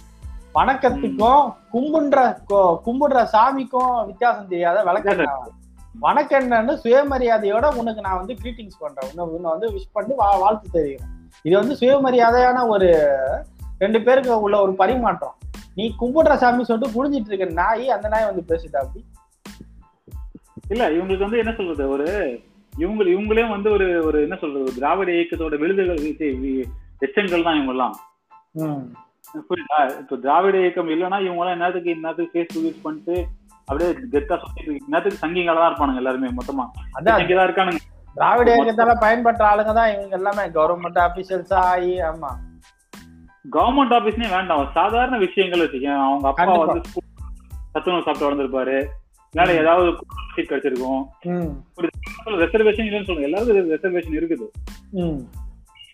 வணக்கத்துக்கும் கும்பிடுற கொ- கும்பிடுற சாமிக்கும் வித்தியாசம் தெரியாத விளக்கண்ண. வணக்கண்ணன்னு சுயமரியாதையோட உனக்கு நான் வந்து கிரீட்டிங்ஸ் பண்றேன். உன்னை உன்னை வந்து விஷ் பண்ணி வா- வாழ்த்து தெரிகிறேன் இது வந்து சுயமரியாதையான ஒரு ரெண்டு பேருக்கு உள்ள ஒரு பரிமாற்றம். நீ கும்பிடுற சாமி சொல்லிட்டு புரிஞ்சிட்டு இருக்க நாய் அந்த நாய் வந்து பேசிட்டா அப்படி? இல்ல இவங்களுக்கு வந்து என்ன சொல்றது? ஒரு இவங்க இவங்களே வந்து ஒரு ஒரு என்ன சொல்றது? திராவிட இயக்கத்தோட விழுதுகள் எச்சங்கள் தான் இவங்க எல்லாம் ம். புரியுதா? இப்போ திராவிட இயக்கம் இல்லைன்னா இவங்க எல்லாம் என்னத்துக்கு இன்னத்துக்கு ஃபேஸ்புக் யூஸ் பண்ணிட்டு அப்படியே கெத்தா சுத்திட்டு இன்னத்துக்கு சங்கிங்களா தான் இருப்பானுங்க எல்லாருமே மொத்தமா. அதான். சங்கிதான் இருக்கானுங்க. திராவிட இயக்கத்தால பயன்பெற்ற ஆளுங்க தான் இவங்க எல்லாமே. கவர்மெண்ட் ஆபீசர்ஸா ஆகி ஆமா. கவர்மெண்ட் ஆபீஸ்னே வேண்டாம். சாதாரண விஷயங்கள் வச்சுக்கேன் அவங்க அப்பா. வந்து சத்துணவு சாப்பிட்டு வளர்ந்துருப்பாரு. மேல ஏதாவது சீட் கிடைச்சிருக்கும். ரெசர்வேஷன் இல்லைன்னு சொல்லுங்க. எல்லாருக்கும் ரெசர்வேஷன் இருக்குது. ம்.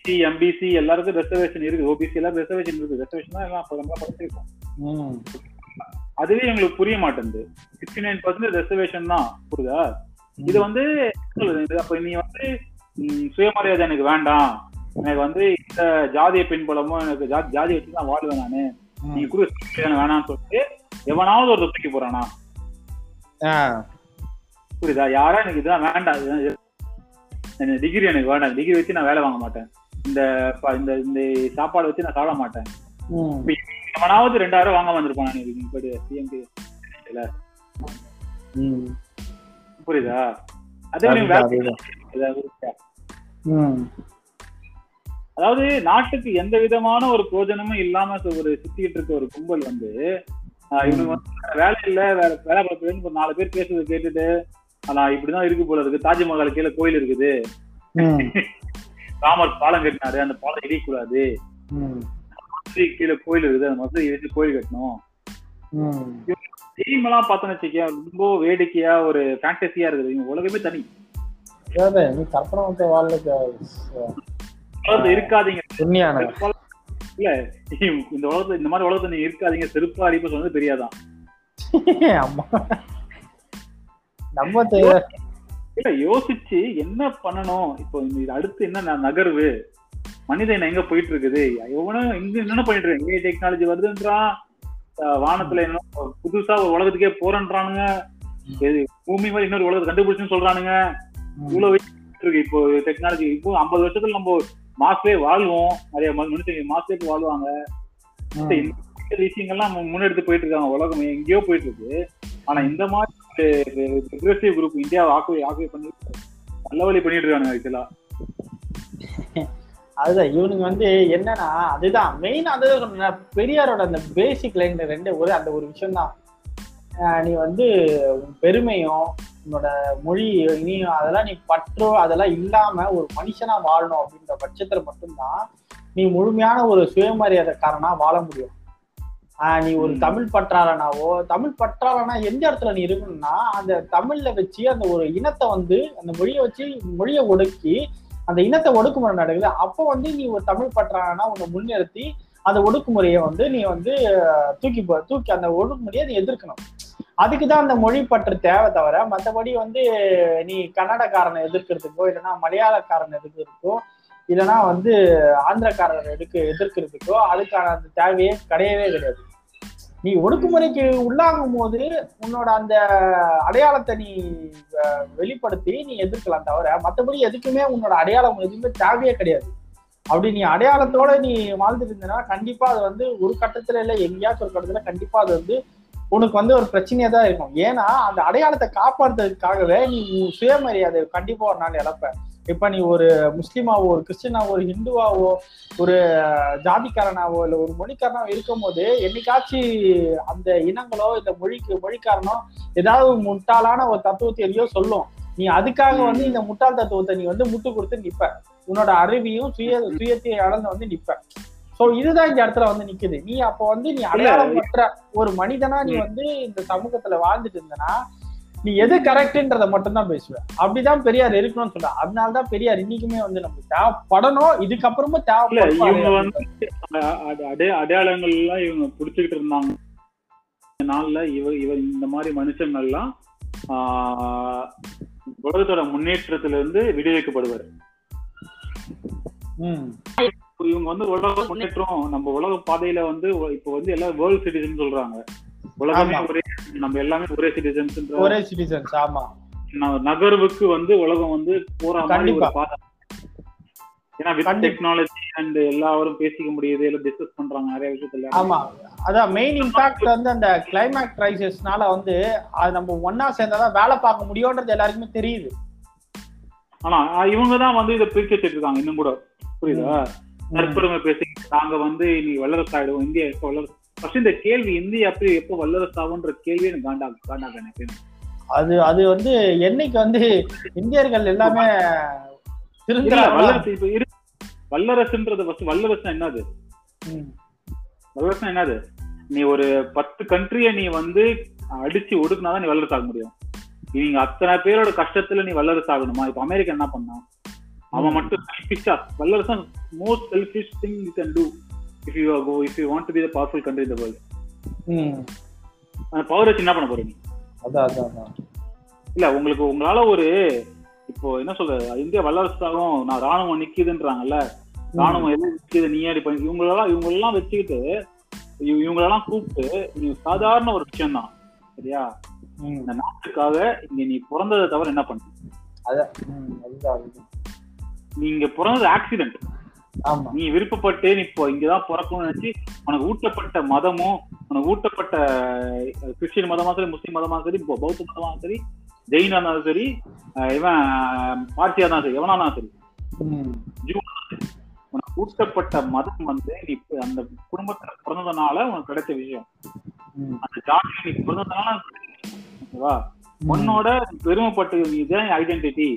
சி எம்பிசி எல்லாருக்கும் ரெசர்வேஷன் இருக்குது. ஓபிசி எல்லாரும் ரெசர்வேஷன் இருக்குது. ரெசர்வேஷன் தான் எல்லாம் படிச்சிருக்கோம். அதுவே எங்களுக்கு புரிய மாட்டேங்குது. சிக்ஸ்டி நைன் பர்சன்ட் ரெசர்வேஷன் தான் புரியுதா? இது வந்து அப்ப நீ வந்து சுயமரியாதை எனக்கு வேண்டாம். எனக்கு வந்து இந்த ஜாதிய பின்புலமும் எனக்கு ஜா- ஜாதி வச்சு தான் வாழ்வேன் நானு. நீ சுயமரியாதை வேணாம்னு சொல்லிட்டு எவனாவது ஒரு தூக்கி போறானா புரியுதா? யாரா எனக்கு இதுதான் வேண்டாம். டிகிரி எனக்கு வேண்டாம். டிகிரி வச்சு நான் வேலை வாங்க மாட்டேன். இந்த இந்த சாப்பாடு வச்சு நான் சாப்பிட மாட்டேன். ம் எவனாவது ரெண்டாயிரம் வாங்க வந்திருப்பான் நான் சிஎம்பி புரியுதா? அதே அதாவது நாட்டுக்கு எந்த விதமான ஒரு பிரயோஜனமும் இல்லாம ஒரு சுத்திட்டு இருக்க ஒரு கும்பல் வந்து இவனுக்கு வந்து வேலை இல்ல வேற வேலை பார்க்கறதுன்னு ஒரு நாலு பேர் பேசுறதை கேட்டுட்டு ஆனா இப்படிதான் இருக்கு போல இருக்கு. தாஜ்மஹால் கீழே கோயில் இருக்குது. ராமர் பாலம் கட்டினாரு. அந்த பாலம் இடிக்கூடாது மசூதி கீழே கோயில் இருக்குது. அந்த மசூதி வச்சு கோயில் கட்டணும். டீம் எல்லாம் பார்த்தோன்னு வச்சுக்கேன் ரொம்ப வேடிக்கையா ஒரு ஃபேண்டசியா இருக்குது. இவங்க உலகமே தனி. நீ கற்பனை வாழ்க்கை இருக்காதீங்க. இல்ல இந்த உலகத்துல இந்த மாதிரி உலகத்துல நீங்க இருக்காதீங்க. செருப்பு அடிப்பு சொன்னது பெரியாதான் நம்ம இல்ல யோசிச்சு என்ன பண்ணணும்? இப்போ அடுத்து என்ன நகர்வு? மனிதன் எங்க போயிட்டு இருக்குது எவனும் இங்க என்ன பண்ணிட்டு இருக்கு டெக்னாலஜி வருதுன்றான் வானத்துல என்ன புதுசா ஒரு உலகத்துக்கே போறேன்றானுங்க. பூமி மாதிரி இன்னொரு உலகத்தை கண்டுபிடிச்சுன்னு சொல்றானுங்க. இவ்வளவு இருக்கு இப்போ டெக்னாலஜி இப்போ ஐம்பது வருஷத்துல நம்ம மாஸ்லயே வாழ்வோம். நிறைய மனுஷங்க மாஸ்லயே வாழ்வாங்க. விஷயங்கள்லாம் முன்னெடுத்து போயிட்டு இருக்காங்க உலகம். எங்கேயோ போயிட்டு இருக்கு ஆனா இந்த மாதிரி குரூப் இந்தியாவை ஆக்குவை ஆக்குவை பண்ணி நல்ல வழி பண்ணிட்டு இருக்காங்க ஆக்சுவலா அதுதான் இவனுங்க வந்து என்னன்னா அதுதான் மெயின் அதுதான் சொன்னேன். பெரியாரோட அந்த பேசிக் லைன் ரெண்டு ஒரு அந்த ஒரு விஷயம் தான் நீ வந்து பெருமையும் உன்னோட மொழி இனியும் அதெல்லாம் நீ பற்றோ அதெல்லாம் இல்லாம ஒரு மனுஷனா வாழணும் அப்படின்ற பட்சத்துல மட்டும்தான் நீ முழுமையான ஒரு சுயமரியாதைக்காரனா வாழ முடியும் நீ ஒரு. தமிழ் பற்றாளனாவோ தமிழ் பற்றாளனா எந்த இடத்துல நீ இருக்கணும்னா அந்த தமிழ்ல வச்சு அந்த ஒரு இனத்தை வந்து அந்த மொழியை வச்சு மொழியை ஒடுக்கி அந்த இனத்தை ஒடுக்குமுறை நடக்குது. அப்போ வந்து நீ ஒரு தமிழ் பற்றானா உன்னை முன்னிறுத்தி அந்த ஒடுக்குமுறையை வந்து நீ வந்து தூக்கி போ- தூக்கி அந்த ஒடுக்குமுறையை நீ எதிர்க்கணும். அதுக்கு தான் அந்த மொழி பற்று தேவை தவிர மற்றபடி வந்து நீ கன்னடக்காரனை எதிர்க்கிறதுக்கோ இல்லைன்னா மலையாளக்காரனை எதிர்க்கிறதுக்கோ இல்லைன்னா வந்து ஆந்திரக்காரர் எடுக்க எதிர்க்கிறதுக்கோ அதுக்கான அந்த தேவையே கிடையவே கிடையாது. நீ ஒடுக்குமுறைக்கு உள்ளாகும் போது உன்னோட அந்த அடையாளத்தை நீ வெளிப்படுத்தி நீ எதிர்க்கலாம் தவிர மற்றபடி எதுக்குமே உன்னோட அடையாளம் எதுவுமே தேவையே கிடையாது. அப்படி நீ அடையாளத்தோட நீ வாழ்ந்துட்டு இருந்தனா கண்டிப்பா அது வந்து ஒரு கட்டத்துல இல்ல எங்கேயாச்சும் ஒரு கட்டத்துல கண்டிப்பா அது வந்து உனக்கு வந்து ஒரு பிரச்சனையா தான் இருக்கும். ஏன்னா அந்த அடையாளத்தை காப்பாற்றுறதுக்காகவே நீ உன் சுயமரியாதை கண்டிப்பா ஒரு நாள் இழப்ப. இப்ப நீ ஒரு முஸ்லிமாவோ ஒரு கிறிஸ்டினாவோ ஒரு ஹிந்துவாவோ ஒரு ஜாதிக்காரனாவோ இல்ல ஒரு மொழிக்காரனாவோ இருக்கும் போது என்னைக்காச்சும் அந்த இனங்களோ இந்த மொழிக்கு மொழிக்காரனோ ஏதாவது முட்டாளான ஒரு தத்துவத்தை எதையோ சொல்லும். நீ அதுக்காக வந்து இந்த முட்டாள் தத்துவத்தை நீ வந்து முட்டு கொடுத்து நிப்ப. உன்னோட அறிவையும் சுய சுயத்தையும் இழந்து வந்து நிப்ப. சோ இதுதான் இந்த இடத்துல வந்து நிக்குது. நீ அப்போ வந்து நீ அடையாளம் பெற்ற ஒரு மனிதனா நீ வந்து இந்த சமூகத்துல வாழ்ந்துட்டு இருந்தனா நீ எது கரெக்ட்ன்றத மட்டும்தான் பேசுவ. அப்படிதான் பெரியார் இருக்கணும்னு சொல்ற. அதனாலதான் பெரியார் இன்னைக்குமே வந்து நமக்கு தேவைப்படணும். இதுக்கப்புறமும் இல்ல இவங்க வந்து அடையாளங்கள் எல்லாம் இவங்க புடிச்சுக்கிட்டு இருந்தாங்க. நாள்ல இவ இவ இந்த மாதிரி மனுஷங்கள்லாம் ஆஹ், உலகத்தோட முன்னேற்றத்துல இருந்து விடுவிக்கப்படுவார் இவங்க வந்து உலக முன்னேற்றம் நம்ம உலக பாதையில வந்து இப்ப வந்து எல்லாம் வேர்ல்ட் சிட்டிசன் சொல்றாங்க. உலகமே. ஒரே நம்ம எல்லாமே ஒரே சிட்டிசன்ஸ் ஒரே சிட்டிசன்ஸ் ஆமா. நகர்வுக்கு வந்து உலகம் வந்து போற மாதிரி கண்டிப்பா. ஒரு பாதை. ஏன்னா வித். டெக்னாலஜி அண்ட் எல்லாரும் பேசிக்க முடியுது டிஸ்கஸ் பண்றாங்க நிறைய விஷயத்துல. ஆமா. அதான் மெயின் இம்பாக்ட் வந்து அந்த கிரைசிஸ்னால வந்து அது நம்ம ஒன்னா சேர்ந்தாதான் வேலை பார்க்க முடியும்ன்றது எல்லாருக்குமே தெரியுது. ஆனா இவங்க தான் வந்து இதை பிரிச்சு வச்சிட்டு இருக்காங்க இன்னும் கூட. புரியுதா? தற்பெருமை பேசி நாங்க வந்து நீ வல்லரசு ஆயிடுவோம் இந்தியா வல்லரசு ஃபர்ஸ்ட் இந்த கேள்வி இந்தியா அப்படி எப்போ வல்லரசு ஆகுன்ற கேள்வி எனக்கு காண்டா காண்டாக எனக்கு அது அது வந்து என்னைக்கு வந்து இந்தியர்கள் எல்லாமே வல்லரசு இப்ப இரு வல்லரசுன்றது ஃபர்ஸ்ட் வல்லரசு என்னது? ம், வல்லரசு என்னது? நீ ஒரு பத்து கண்ட்ரிய நீ வந்து அடிச்சு ஒடுக்குனாதான் நீ வல்லரசு ஆக முடியும் நீங்க அத்தனை பேரோட கஷ்டத்துல நீ வல்லரசு ஆகணுமா இப்ப அமெரிக்கா என்ன பண்ணான்? அவன் மட்டும் செல்ஃபிஷா வல்லரசன் most selfish thing you can do if you go if you want to be the powerful country இந்த வேர்ல்ட் அந்த பவர் வச்சு என்ன பண்ண போறீங்க? அதான் அதான். இல்ல உங்களுக்கு உங்களால ஒரு இப்போ என்ன சொல்றது? இந்தியா வல்லரசாகவும் நான் ராணுவம் நிக்குதுன்றாங்கல்ல? ராணுவம் எல்லாம் நிக்குது? நீ ஏடி பண்ணி இவங்களெல்லாம் இவங்களெல்லாம் வச்சுக்கிட்டு இவ- இவங்களெல்லாம் கூப்பிட்டு நீ சாதாரண ஒரு விஷயம் தான் சரியா இந்த நாட்டுக்காக இங்க நீ பிறந்ததை தவிர என்ன பண்ண. நீங்க பிறந்தது ஆக்சிடென்ட் நீ விருப்பப்பட்டு நீ இப்போ இங்கதான் பிறக்கணும்னு நினைச்சு உனக்கு ஊட்டப்பட்ட மதமும் உனக்கு ஊட்டப்பட்ட அஹ், கிறிஸ்டியன் மதமா சரி முஸ்லீம் மதமா சரி பௌத்த மதமா சரி ஜெயினா இருந்தாலும் சரி இவன் பார்த்தியா இருந்தாலும் சரி எவனா இருந்தாலும் சரி. உனக்கு ஊட்டப்பட்ட மதம் வந்து நீ இப்ப அந்த குடும்பத்துல பிறந்ததுனால உனக்கு கிடைச்ச விஷயம். அந்த ஜாதியில நீ பிறந்ததுனால ஓகேவா. உன்னோட பெருமைப்பட்டு நீ இதான் ஐடென்டிட்டி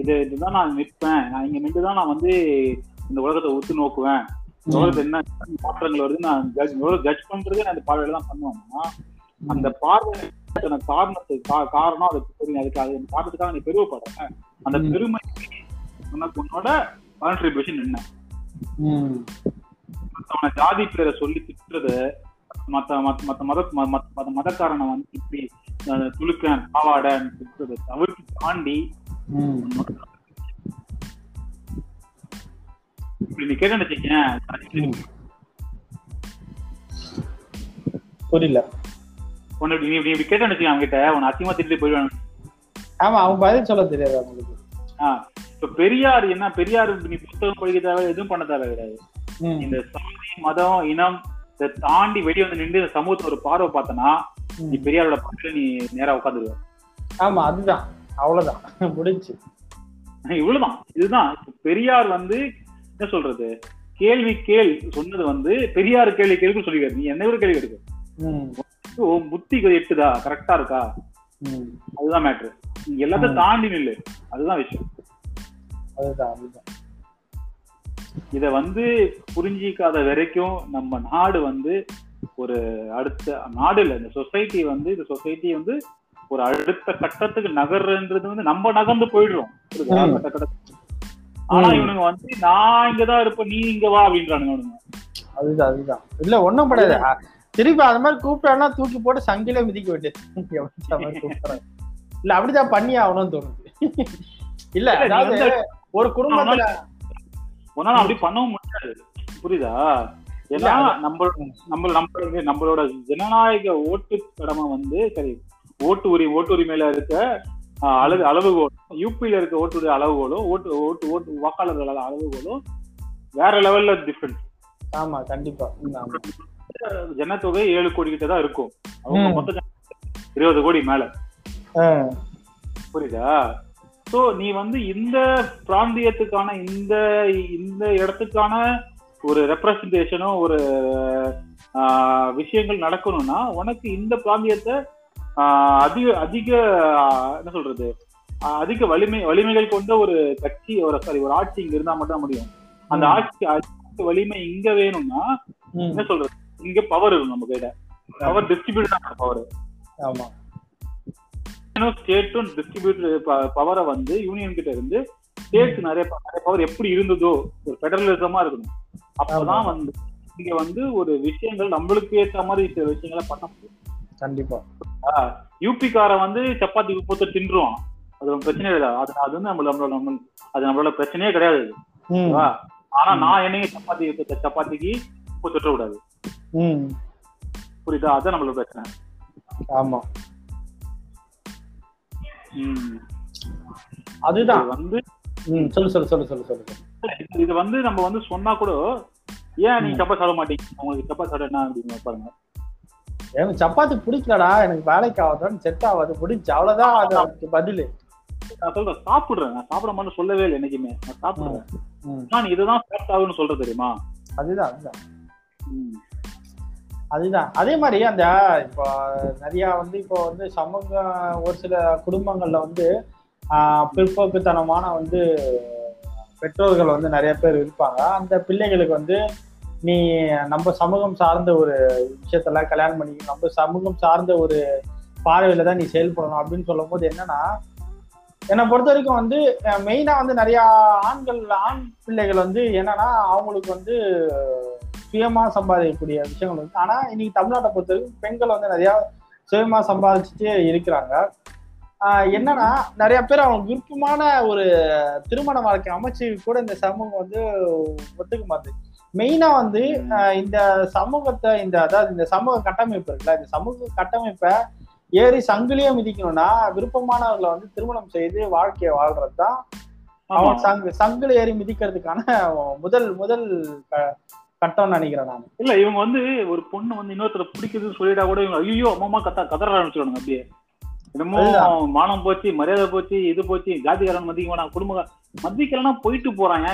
இது இதுதான் நான் நிற்பேன். நான் இங்க நின்று தான் நான் வந்து இந்த உலகத்தை உத்து நோக்குவேன். இந்த உலகத்துல என்ன மாற்றங்கள் வருது நான் ஜட்ஜ் ஜட்ஜ் பண்றது நான் அந்த பார்வையில தான் பண்ணுவேன்னா அந்த பார்வை காரணத்துக்கு காரணம் அதுக்கு தெரியும் அதுக்கு அது காரணத்துக்காக நீ பெருமைப்படுற. அந்த. பெருமை உனக்கு உன்னோட கான்ட்ரிபியூஷன் என்ன? மத்தவன ஜாதி பேரை சொல்லி திட்டுறது மத்த மத்த மத மத்த மதக்காரனை வந்து இப்படி அஹ், துலுக்கன் பாவாடன் திட்டுறது தவிர்த்து தாண்டி இப்படி நீ கேட்டேன்னு வச்சுக்கேன். புரியல. உன்னை நீ இப்படி கேட்டேன்னு வச்சுக்கேன் அவங்க கிட்ட உன்னை அசிங்கமா திட்டு போயிடுவாங்க ஆமா அவங்க பதில் சொல்ல தெரியாது அவங்களுக்கு ஆஹ் இப்ப பெரியார் என்ன? பெரியார் நீ புத்தகம் படிக்க தேவை எதுவும் பண்ண தேவை கிடையாது. இந்த சாதி மதம் இனம் இதை தாண்டி வெளியே வந்து நின்று இந்த சமூகத்தை ஒரு பார்வை பார்த்தனா நீ. பெரியாரோட பக்கத்துல நீ நேரா உட்காந்துருவ ஆமா அதுதான். அவ்வளவுதான். முடிஞ்சு இவ்வளவுதான். இதுதான். பெரியார் வந்து என்ன சொல்றது? கேள்வி கேள் சொன்னது வந்து பெரியார் கேள்வி கேள்வி சொல்லிக்காரு நீ என்ன கேள்வி எடுக்க புத்தி எட்டுதா? கரெக்டா இருக்கா. அதுதான் மேட்ரு நீ எல்லாத்தையும் தாண்டி நில்லு. அதுதான் விஷயம். அதுதான் அதுதான். இத வந்து புரிஞ்சிக்காத வரைக்கும் நம்ம நாடு வந்து ஒரு அடுத்த நாடு இல்ல இந்த சொசைட்டி வந்து இந்த சொசைட்டி வந்து ஒரு அடுத்த கட்டத்துக்கு நகர்ன்றது வந்து நம்ம நகர்ந்து போயிடுறோம். ஆனா. இவனுங்க வந்து நான் இங்கதான் இருப்பேன் நீ இங்க வா அப்படின்றானுங்க அவனுங்க அதுதான் அதுதான். இல்ல ஒண்ணும் படாது திருப்பி அது மாதிரி கூப்பிட்டானா தூக்கி போட்டு சங்கில மிதிக்க வேண்டியது. இல்ல அப்படிதான் பண்ணி ஆகணும்னு தோணுது. இல்ல அதாவது ஒரு குடும்பத்துல உன்னால அப்படி பண்ணவும் முடியாது. புரியுதா? ஏன்னா நம்ம நம்ம நம்மளுக்கு நம்மளோட ஜனநாயக ஓட்டு கடமை வந்து சரி ஓட்டு உரி ஓட்டு உரிமையில இருக்க அளவு அளவுகோல் யூபியில இருக்க ஓட்டு அளவுகோலும் ஓட்டு ஓட்டு ஓட்டு வாக்காளர்கள் அளவுகோலும் வேற லெவல்ல டிஃப்ரெண்ட் ஆமா கண்டிப்பா. ஜனத்தொகை ஏழு கோடி கிட்ட தான் இருக்கும். அவங்க. மொத்த இருபது கோடி மேல. புரியுதா? சோ நீ வந்து இந்த பிராந்தியத்துக்கான இந்த இந்த இடத்துக்கான ஒரு ரெப்ரசன்டேஷனும் ஒரு விஷயங்கள் நடக்கணும்னா உனக்கு இந்த பிராந்தியத்தை அதிக அதிக என்ன சொல்றது? அதிக வலிமை வலிமைகள் கொண்ட ஒரு கட்சி ஒரு சாரி ஒரு ஆட்சி இங்க இருந்தா மட்டும் முடியும். அந்த. ஆட்சி வலிமை இங்க வேணும்னா என்ன சொல்றது? இங்க பவர் இருக்கும் நம்ம கையில. பவர் டிஸ்ட்ரிபியூட் பவர் ஆமா. ஸ்டேட்டும் டிஸ்ட்ரிபியூட் பவரை வந்து யூனியன் கிட்ட இருந்து ஸ்டேட்ஸ் நிறைய பவர் எப்படி இருந்ததோ ஒரு ஃபெடரலிசமா இருக்கணும். அப்பதான் வந்து இங்க வந்து ஒரு விஷயங்கள் நம்மளுக்கு ஏத்த மாதிரி சில விஷயங்களை பண்ண முடியும். கண்டிப்பா. யூபி கார வந்து சப்பாத்தி போட்டு தின்றுவான் அது ஒரு பிரச்சனை இல்லை. அது அது வந்து நம்மள நம்மளோட நம்ம அது நம்மளோட பிரச்சனையே கிடையாது? ஆனா நான் என்னைக்கு சப்பாத்தி சப்பாத்திக்கு உப்பு தொட்ட விடாது ம், புரியுதா? அதான் நம்மளோட பிரச்சனை. ஆமா. அதுதான். வந்து சொல்லு சொல்லு சொல்லு சொல்லு சொல்லு. இது- வந்து நம்ம வந்து சொன்னா கூட ஏன் நீங்க சப்பாத்தி சாப்பிட மாட்டீங்க உங்களுக்கு சப்பாத்தி சாப்பிட என்ன அப்படின்னு பாருங்க. எனக்கு சப்பாத்தி பிடிக்கலடா எனக்கு வேலைக்கு ஆகுதான்னு செட் ஆகாது பிடிச்சி அவ்வளவுதான் அது அதுக்கு பதிலு. நான் சொல்றேன் சாப்பிடுறேன். நான் சாப்பிட மாட்டேன்னு சொல்லவே இல்லை என்னைக்குமே. நான் சாப்பிடுறேன். ம், ஆனா நீ இதுதான் சாப்பிட் ஆகுன்னு சொல்ற தெரியுமா? அதுதான் அதுதான். அதுதான். அதே மாதிரி அந்த இப்போ நிறைய வந்து இப்போ வந்து சமூக ஒரு சில குடும்பங்கள்ல வந்து பிற்போக்குத்தனமான வந்து பெற்றோர்கள் வந்து நிறைய பேர் இருப்பாங்க. அந்த பிள்ளைகளுக்கு வந்து நீ நம்ம சமூகம் சார்ந்த ஒரு விஷயத்தெல்லாம் கல்யாணம் பண்ணி நம்ம சமூகம் சார்ந்த ஒரு பார்வையில தான் நீ செயல்படணும் அப்படின்னு சொல்லும் போது என்னன்னா என்னை பொறுத்த வரைக்கும் வந்து மெயினா வந்து நிறைய ஆண்கள் ஆண் பிள்ளைகள் வந்து என்னன்னா அவங்களுக்கு வந்து சுயமா சம்பாதிக்கக்கூடிய விஷயங்கள் வந்து ஆனா இன்னைக்கு தமிழ்நாட்டை பொறுத்த வரைக்கும் பெண்கள் வந்து நிறைய சுயமா சம்பாதிச்சுட்டே இருக்கிறாங்க. என்னன்னா நிறைய பேர் அவங்க விருப்பமான ஒரு திருமண வாழ்க்கை அமைச்சு கூட இந்த சமூகம் வந்து ஒத்துக்க மாட்டுது. மெயினா வந்து இந்த சமூகத்தை இந்த அதாவது இந்த சமூக கட்டமைப்பு இருக்குல்ல இந்த சமூக கட்டமைப்பை ஏறி சங்கிலியே மிதிக்கணும்னா விருப்பமானவர்களை வந்து திருமணம் செய்து வாழ்க்கையை வாழ்றது தான். அவன் சங்கு சங்கிலி ஏறி மிதிக்கிறதுக்கான முதல் முதல் கட்டம்னு நினைக்கிறேன் நான். இல்ல இவங்க வந்து ஒரு பொண்ணு வந்து இன்னொருத்தர பிடிக்குதுன்னு சொல்லிட்டா கூட இவங்க ஐயோ அம்மா கத்த கதற ஆரம்பிச்சிடுவாங்க அப்படியே. என்னமோ மானம் போச்சு மரியாதை போச்சு இது போச்சு ஜாதிகாரன் மதிக்க வேணாம் குடும்ப மதிக்கலன்னா போயிட்டு போறான்.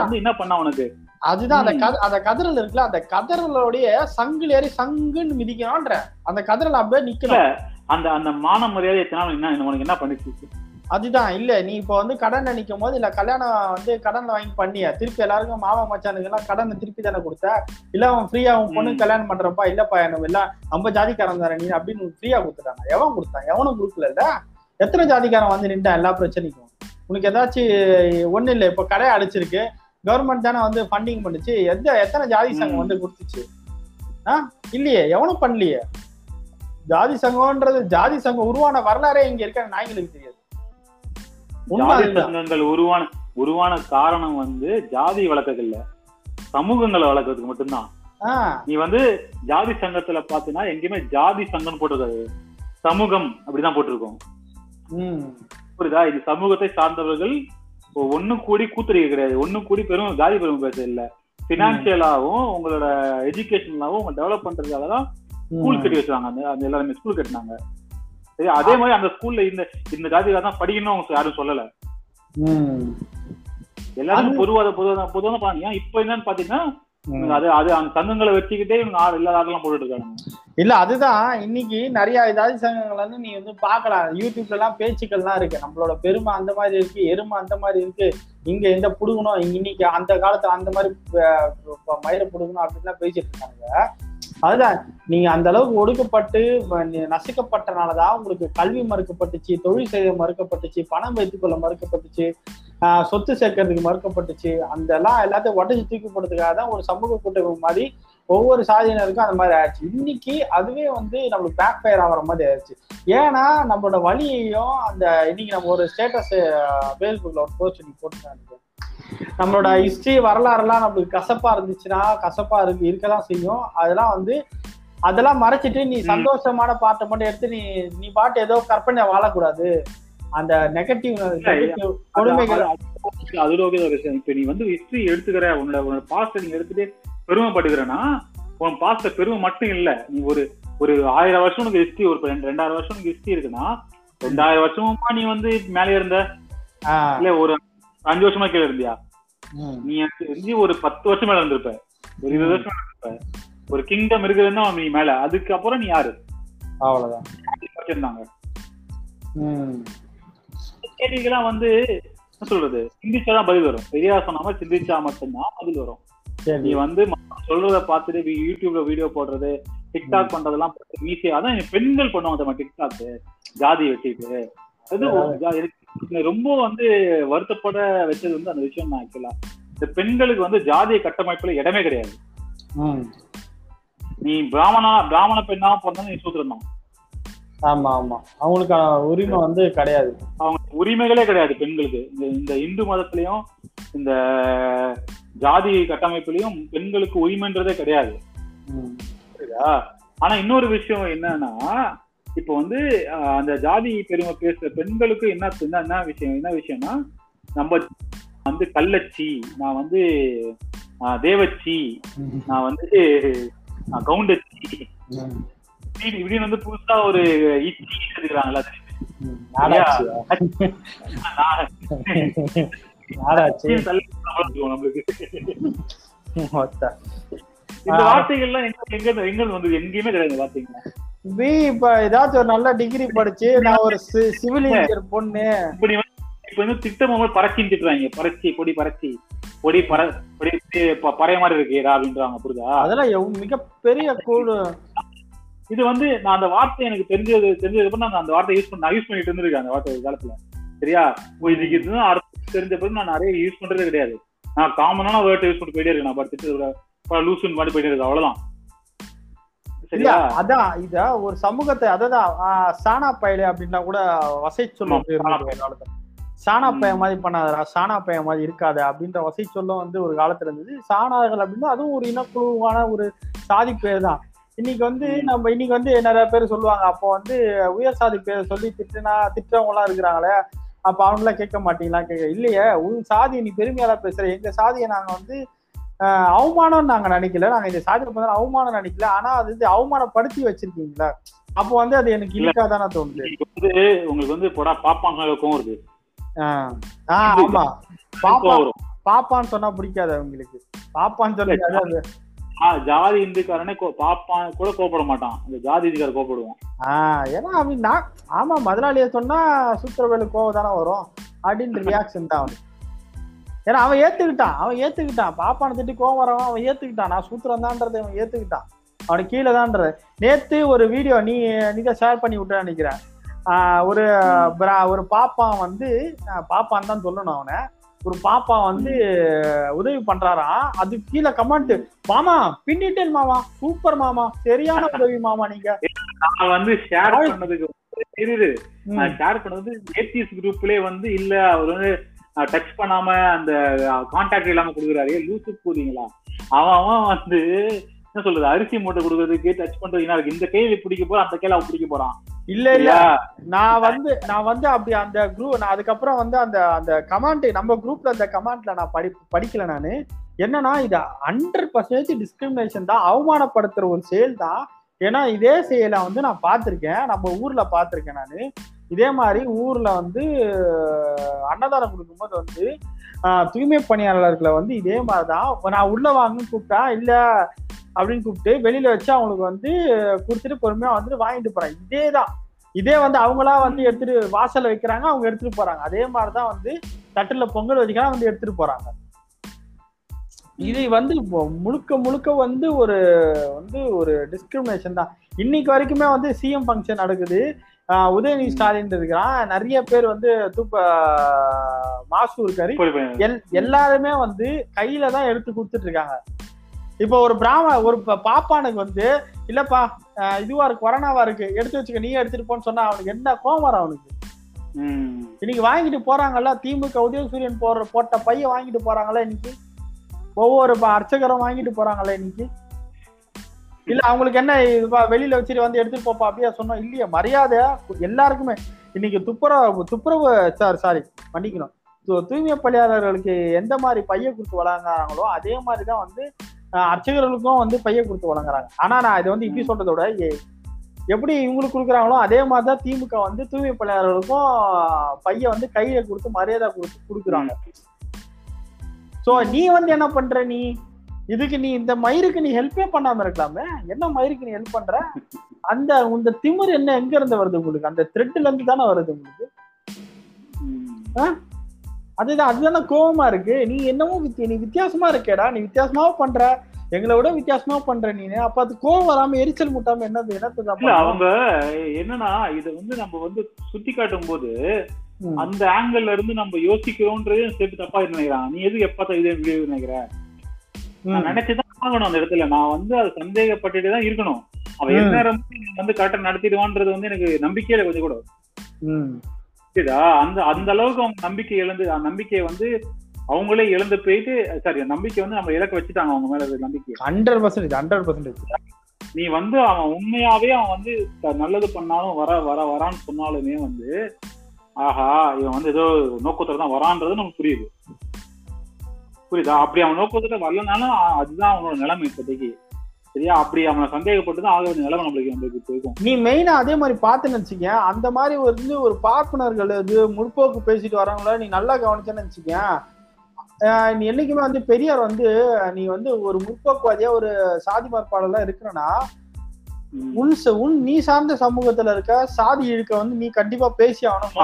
வந்து என்ன பண்ணா உனக்கு அதுதான் அந்த. கத அந்த கதறல் இருக்குல்ல அந்த கதறலோடைய சங்கிலி ஏறி சங்குன்னு மிதிக்கணும்ன்ற அந்த கதறல் அப்படியே நிக்கணும் அந்த அந்த மான மரியாதை எத்தனை என்ன உனக்கு என்ன பண்ணிச்சு? அதுதான் இல்ல நீ இப்ப வந்து கடன்ல நிக்கும் போது இல்ல கல்யாணம் வந்து கடன்ல வாங்கி பண்ணிய? திருப்பி எல்லாருக்கும் மாமா மச்சானுக்கு எல்லாம் கடனை திருப்பி தானே கொடுத்த? இல்ல அவன் ஃப்ரீயா அவன் பொண்ணு. கல்யாணம் பண்றப்பா இல்லப்பா எனக்கு எல்லாம் நம்ம ஜாதிக்காரன் தானே நீ அப்படின்னு ஃப்ரீயா கொடுத்துட்டாங்க எவன் கொடுத்தான்? எவனும் கொடுக்கல எத்தனை ஜாதிக்காரன் வந்து நின்ட்டான் எல்லா பிரச்சனைக்கும்? உனக்கு ஏதாச்சும் ஒண்ணு இல்ல இப்ப கடை அடிச்சிருக்கு. கவர்மெண்ட் தானே வந்து ஃபண்டிங் பண்ணுச்சு. எந்த எத்தனை ஜாதி சங்கம். வந்து கொடுத்துச்சு? ஆ? இல்லையே எவனும் பண்ணலையே. ஜாதி சங்கம்ன்றது ஜாதி சங்கம் உருவான வரலாறே இங்க இருக்க நாய்களுக்கு தெரியாது. சங்கங்கள் உருவான உருவான காரணம் வந்து ஜாதி வளர்க்கறதில்ல சமூகங்களை வளர்க்கறதுக்கு மட்டும்தான். நீ வந்து ஜாதி சங்கத்துல பாத்தீங்கன்னா எங்கேயுமே ஜாதி சங்கம்னு போட்டிருக்காது. சமூகம் அப்படிதான் போட்டிருக்கோம். புரியுதா? இது சமூகத்தை சார்ந்தவர்கள் ஒண்ணு கூடி கூத்தடிக்க கிடையாது. ஒண்ணு கூடி பெரும் ஜாதி பெரும் பேச இல்ல பினான்சியலாவும் உங்களோட எஜுகேஷனலாவும் உங்க டெவலப் பண்றதுக்காக தான் ஸ்கூல். கட்டி வச்சாங்க அந்த அந்த எல்லாருமே ஸ்கூல் கட்டினாங்க. சரி அதே மாதிரி அந்த ஸ்கூல்ல இந்த இந்த ஜாதிக்காக தான் படிக்கணும் அவங்க யாரும் சொல்லல. ம், எல்லாருக்கும் பொதுவாக பொதுவாக பாருங்க இப்போ என்னன்னு பாத்தீங்கன்னா. அது அது அந்த சங்கங்களை வச்சுக்கிட்டே இவங்க ஆள் இல்லாத ஆடெல்லாம் போட்டுட்டு இருக்காங்க. இல்ல அதுதான். இன்னைக்கு நிறைய ஜாதி சங்கங்கள் வந்து நீ வந்து பார்க்கலாம். யூடியூப்ல எல்லாம் பேச்சுக்கள்லாம் இருக்கு. நம்மளோட பெருமை அந்த மாதிரி இருக்கு எருமை அந்த மாதிரி இருக்கு. இங்க எந்த புடுகணும் இங்க இன்னைக்கு அந்த காலத்துல அந்த மாதிரி அஹ், மயிரை புடுங்கணும் அப்படின்லாம் பேசிட்டு இருக்காங்க அதுதான். நீங்க அந்த அளவுக்கு ஒடுக்கப்பட்டு நசுக்கப்பட்டனாலதான் உங்களுக்கு கல்வி மறுக்கப்பட்டுச்சு தொழில் செய்ய மறுக்கப்பட்டுச்சு பணம் வைத்துக்கொள்ள மறுக்கப்பட்டுச்சு ஆஹ் சொத்து சேர்க்கறதுக்கு மறுக்கப்பட்டுச்சு. அந்த எல்லாம் எல்லாத்தையும் உடச்சி தூக்கி போடுறதுக்காக தான் ஒரு சமூக கூட்டமைப்பு மாதிரி ஒவ்வொரு சாதியினருக்கும் அந்த மாதிரி ஆயிடுச்சு. இன்னைக்கு அதுவே வந்து நம்மளுக்கு பேக் ஃபயர் ஆகிற மாதிரி ஆயிடுச்சு. ஏன்னா நம்மளோட வழியையும் அந்த இன்னைக்கு நம்ம ஒரு ஸ்டேட்டஸ் ஃபேஸ்புக்ல ஒரு போஸ்ட் இன்னைக்கு போட்டு நம்மளோட ஹிஸ்டரி வரலாறுலாம் நம்மளுக்கு கசப்பா இருந்துச்சுன்னா கசப்பா இருக்கு இருக்கதான் செய்யும். அதெல்லாம் வந்து அதெல்லாம் மறைச்சிட்டு நீ. சந்தோஷமான பாட்டை மட்டும் எடுத்து நீ நீ பாட்டு ஏதோ கற்பனை வாழக்கூடாது. அந்த நெகட்டிவ் கொடுமைகள் அது- அதுல ஒரு விஷயம். இப்ப நீ வந்து ஹிஸ்டரி எடுத்துக்கிற உன்னோட உன்னோட பாஸ்ட நீ எடுத்துட்டு பெருமைப்படுகிறனா உன் பாஸ்ட பெருமை மட்டும் இல்ல. நீ ஒரு ஒரு ஆயிரம் வருஷம் உனக்கு ஹிஸ்டரி ஒரு ரெண்டு- ரெண்டாயிரம் வருஷம் உனக்கு ஹிஸ்டரி இருக்குன்னா ரெண்டாயிரம் வருஷமா நீ வந்து மேலே இருந்த. இல்ல ஒரு அஞ்சு வருஷமா கீழே இருந்தியா? நீ தெரிஞ்சு ஒரு பத்து வருஷம் மேல இருந்திருப்ப. ஒரு இருபது வருஷம் மேல இருந்திருப்ப. ஒரு கிங்டம் இருக்குதுன்னா நீ மேல. அதுக்கப்புறம் நீ யாரு? அவ்வளவுதான். வச்சிருந்தாங்க உம் கேள்விக்கெல்லாம் வந்து என்ன சொல்றது? சிந்திச்சாதான் பதில் வரும். பெரியார் சொன்ன மாதிரி சிந்திச்சா மட்டும்தான் பதில் வரும். நீ வந்து சொல்றத பார்த்துட்டு வி- யூடியூப்ல வீடியோ போடுறது டிக்டாக் பண்றதெல்லாம் ஈஸியா அதான் பெண்கள் பண்ணுவாங்க தெரியுமா டிக்டாக் ஜாதி வெட்டிட்டு. அது ரொம்ப வந்து வருத்தப்பட வச்சது வந்து அந்த விஷயம் தான் ஆக்சுவலா. இந்த பெண்களுக்கு வந்து ஜாதிய கட்டமைப்புல இடமே கிடையாது. நீ பிராமணா பிராமண பெண்ணா பிறந்தா நீ சூத்திரம் தான். ஆமா ஆமா. அவங்களுக்கான உரிமை வந்து கிடையாது. அவங்க உரிமைகளே கிடையாது பெண்களுக்கு. இந்த இந்த இந்து மதத்திலையும் இந்த ஜாதி கட்டமைப்புலயும் பெண்களுக்கு உரிமைன்றதே கிடையாது. புரியுதா? ஆனா இன்னொரு விஷயம் என்னன்னா இப்போ வந்து அந்த ஜாதி பெருமை பேசுற பெண்களுக்கு என்ன என்ன விஷயம் என்ன விஷயம்னா நம்ம வந்து கள்ளச்சி நான் வந்து தேவச்சி நான் வந்து கவுண்டச்சி. இப்படின்னு வந்து புதுசா ஒரு இச்சி எடுக்கிறாங்கல்ல இந்த. வார்த்தைகள்லாம் எங்க எங்க இருந்து- எங்க இருந்து வந்தது? எங்கேயுமே கிடையாது இந்த வார்த்தைங்க. பி இப்ப ஏதாச்சும் ஒரு நல்ல டிகிரி படிச்சு நான் ஒரு சிவில் இன்ஜினியர் பொண்ணு. இப்ப வந்து திட்டமாக பறச்சின்னு திட்டுறாங்க. பறச்சி பொடி பறச்சி பொடி பற பொடி பறைய மாதிரி இருக்கேடா அப்படின்றாங்க புரியுதா அதெல்லாம் மிகப்பெரிய கூடு. இது வந்து நான் அந்த வார்த்தை எனக்கு தெரிஞ்சது தெரிஞ்சதுக்கு அப்புறம் நான் அந்த வார்த்தை யூஸ் பண்ண யூஸ் பண்ணிட்டு இருந்திருக்கேன் அந்த வார்த்தை காலத்துல. சரியா? இதுக்கு இதுதான் தெரிஞ்ச பிறகு நான் நிறைய யூஸ் பண்றதே கிடையாது. நான் காமனான வேர்ட் யூஸ் பண்ணிட்டு போயிட்டே இருக்கேன். நான் படிச்சுட்டு லூசுன்னு மாதிரி போயிட்டே இருக்கேன். அவ்வளவுதான். அதான் இத ஒரு சமூகத்தை அததான் ஆஹ், சானா பயலே அப்படின்னா கூட வசை சொல்லும் சானா. பையன் மாதிரி பண்ணாதடா சானா பையன் மாதிரி இருக்காத அப்படின்ற வசை சொல்லும் வந்து ஒரு காலத்துல இருந்தது. சாணார்கள் அப்படின்னா அதுவும் ஒரு இனக்குழுவான ஒரு சாதி பேர் தான். இன்னைக்கு வந்து. நம்ம இன்னைக்கு வந்து நிறைய பேர் சொல்லுவாங்க. அப்போ வந்து உயர் சாதி பேரை சொல்லி திட்டுனா திட்டவங்க எல்லாம் இருக்கிறாங்களே அப்ப அவங்களாம் கேட்க மாட்டீங்களா? கேட்க இல்லையே உன் சாதி நீ பெருமையால பேசுற. எங்க சாதியை நாங்க வந்து அவமானம் நாங்க நினைக்கல. நாங்க இந்த சாதியை பார்த்தா அவமானம் நினைக்கல. ஆனா அது வந்து அவமானப்படுத்தி வச்சிருக்கீங்களா? அப்போ வந்து அது எனக்கு இல்ல. இனிக்காதானே தோணுது. வந்து உங்களுக்கு வந்து போடா பாப்பாங்க கோவம் வருது. ஆஹ் ஆஹ் ஆமா. பாப்பா பாப்பான்னு சொன்னா பிடிக்காது அவங்களுக்கு. பாப்பான்னு சொன்னா ஜாதி இந்துக்காரனே பாப்பான் கூட கோபப்பட மாட்டான். இந்த ஜாதி இதுக்கார கோபப்படுவான் ஆஹ் ஏன்னா அவன் நான் ஆமா முதலாளிய சொன்னா சூத்திரவேலு கோவம் தானே வரும் அப்படின்ற ரியாக்ஷன் தான் அவனுக்கு. ஏன்னா அவன் ஏத்துக்கிட்டான் அவன் ஏத்துக்கிட்டான். பாப்பான திட்டி கோவம் வரவன் அவன் ஏத்துக்கிட்டான். நான் சூத்திரம் தான்றதை அவன் ஏத்துக்கிட்டான். அவனுக்கு கீழே தான்றது. நேத்து ஒரு வீடியோ நீ நீ தான் ஷேர் பண்ணி விட்ட நினைக்கிறேன். ஒரு பிரா- ஒரு பாப்பான் வந்து பாப்பான் தான் சொல்லணும் அவனை. ஒரு பாப்பா வந்து உதவி பண்றாராம் அது கீழே கமெண்ட் மாமா பின்னிட்டேன் மாமா சூப்பர் மாமா சரியான உதவி மாமா நீங்க. நான் வந்து ஷேர் பண்ணதுக்கு தெரியுது. நான் ஷேர் பண்ணது ஏடிஎஸ் குரூப்லயே வந்து இல்ல அவர் வந்து டச் பண்ணாம அந்த கான்டாக்ட் இல்லாம கொடுக்குறாரு. லூசு போறீங்களா? அவன் வந்து என்ன சொல்றது அரிசி மூட்டை கொடுக்கறதுக்கு டச் இருக்கு? இந்த கையில பிடிக்க போற அந்த அவன் பிடிக்க போறான். இல்ல இல்ல? நான் வந்து நான் வந்து அப்படி அந்த குரூப் நான் அதுக்கப்புறம் வந்து அந்த அந்த கமாண்ட் நம்ம குரூப்ல அந்த கமாண்ட்ல நான் படி படிக்கல நானு. என்னன்னா இது ஹண்ட்ரட் பர்சன்டேஜ் டிஸ்கிரிமினேஷன் தான் அவமானப்படுத்துற ஒரு செயல் தான். ஏன்னா இதே செயலை வந்து நான் பார்த்திருக்கேன். நம்ம ஊர்ல பார்த்திருக்கேன் நான். இதே மாதிரி ஊர்ல வந்து அன்னதானம் கொடுக்கும்போது வந்து தூய்மை பணியாளர்களை வந்து இதே மாதிரிதான். நான் உள்ள வாங்கன்னு கூப்பிட்டா இல்ல அப்படின்னு கூப்பிட்டு வெளியில வச்சு அவங்களுக்கு வந்து கொடுத்துட்டு பொறுமையா வந்துட்டு வாங்கிட்டு போறாங்க இதே தான் இதே வந்து அவங்களா வந்து எடுத்துட்டு வாசல்ல வைக்கிறாங்க அவங்க எடுத்துட்டு போறாங்க. அதே மாதிரிதான் வந்து தட்டுல பொங்கல் வச்சுக்கலாம் வந்து எடுத்துட்டு போறாங்க. இது வந்து முழுக்க முழுக்க வந்து ஒரு வந்து ஒரு டிஸ்கிரிமினேஷன் தான். இன்னைக்கு வரைக்குமே வந்து சிஎம் ஃபங்க்ஷன் நடக்குது. உதயநிதி ஸ்டாலின் இருக்கிறான் நிறைய பேர் வந்து தூப்ப மாசு இருக்காரு எல் எல்லாருமே வந்து கையில தான் எடுத்து கொடுத்துட்டு இருக்காங்க. இப்போ ஒரு பிராம ஒரு பாப்பானுக்கு வந்து இல்லப்பா இதுவா இருக்கு கொரோனாவா இருக்கு எடுத்து வச்சுக்க நீ எடுத்துட்டு போன்னு சொன்னா அவனுக்கு என்ன கோவம் வரும் அவனுக்கு. இன்னைக்கு வாங்கிட்டு போறாங்கல்ல திமுக உதயசூரியன் போடுற போட்ட பைய வாங்கிட்டு போறாங்கல்ல இன்னைக்கு? ஒவ்வொரு அர்ச்சகரும் வாங்கிட்டு போறாங்கல்ல இன்னைக்கு? இல்ல அவங்களுக்கு என்ன இதுப்பா வெளியில வச்சுட்டு வந்து எடுத்துட்டு போப்பா அப்படியே சொன்னோம். இல்லையா மரியாதை எல்லாருக்குமே. இன்னைக்கு துப்புரவு துப்புரவு சார் சாரி மன்னிக்கணும். தூய்மை பணியாளர்களுக்கு எந்த மாதிரி பைய கொடுத்து வழங்குறாங்களோ அதே மாதிரி தான் வந்து அர்ச்சகர்களுக்கும் வந்து பைய கொடுத்து வழங்குறாங்க. ஆனா நான் இதை வந்து இப்படி சொல்றதை விட எப்படி இவங்களுக்கு கொடுக்குறாங்களோ அதே மாதிரி தான் திமுக வந்து தூய்மை பணியாளர்களுக்கும் பைய வந்து கையில கொடுத்து மரியாதை கொடுத்து கொடுக்குறாங்க. சோ நீ வந்து என்ன பண்ற நீ? இதுக்கு நீ இந்த மயிருக்கு நீ ஹெல்ப்பே பண்ணாம இருக்கலாமே. என்ன மயிருக்கு நீ ஹெல்ப் பண்ற? அந்த இந்த திமிர் என்ன எங்க இருந்து வருது உங்களுக்கு? அந்த த்ரெட்ல இருந்து தானே வருது உங்களுக்கு. அதுதான் அதுதானே கோவமா இருக்கு. நீ என்னமோ வித்தி- நீ வித்தியாசமா இருக்கேடா. நீ வித்தியாசமா பண்ற. எங்களை விட வித்தியாசமா பண்ற நீ. அப்ப அது கோவம் வராம எரிச்சல் முட்டாம என்னது பண்ற? அவங்க என்னன்னா இத வந்து நம்ம வந்து சுட்டி காட்டும் போது. அந்த ஆங்கிள் இருந்து நம்ம யோசிக்கிறோன்றதையும் சேர்த்து தப்பா நினைக்கிறான் நீ எதுக்கு எப்ப இதே நினைக்கிற? நான். நினைச்சுதான் ஆகணும் அந்த இடத்துல. நான் வந்து அதை சந்தேகப்பட்டுட்டு தான் இருக்கணும். அவன் ம். எந்நேரம் வந்து கரெக்டா நடத்திடுவான்றது வந்து எனக்கு நம்பிக்கையில கொஞ்சம் கூட. புரியுதா? அந்த அந்த அளவுக்கு அவங்க நம்பிக்கை இழந்து அந்த நம்பிக்கையை வந்து அவங்களே இழந்து போயிட்டு சாரி நம்பிக்கை வந்து நம்ம இலக்க வச்சுட்டாங்க அவங்க மேல இருக்க நம்பிக்கையை. ஹண்ட்ரட் பர்சன்டேஜ் ஹண்ட்ரட் பர்சன்டேஜ் நீ வந்து அவன் உண்மையாவே அவன் வந்து நல்லது பண்ணாலும் வர வர வரான்னு சொன்னாலுமே வந்து ஆஹா இவன் வந்து ஏதோ நோக்கத்துல தான் வரான்றது நமக்கு புரியுது. புரியுதா? அப்படி அவன் நோக்கத்துல வரலனாலும் அதுதான் அவனோட நிலைமை இப்போதைக்கு. சரியா? அப்படி அவனை சந்தேகப்பட்டு தான் ஆக வேண்டிய நிலைமை நம்மளுக்கு நம்மளுக்கு இருக்கும் நீ மெயினா அதே மாதிரி பார்த்துன்னு வச்சுக்க அந்த மாதிரி வந்து ஒரு பார்ப்பனர்கள் இது முற்போக்கு பேசிட்டு வரவங்கள நீ நல்லா கவனிச்சேன்னு ஆஹ் நீ என்னைக்குமே வந்து பெரியார் வந்து நீ வந்து ஒரு முற்போக்குவாதியா ஒரு சாதி பார்ப்பாளர்லாம் இருக்கிறனா. உன் உன் நீ சார்ந்த சமூகத்துல இருக்க சாதி இழுக்க வந்து நீ கண்டிப்பா பேசி ஆகணும்.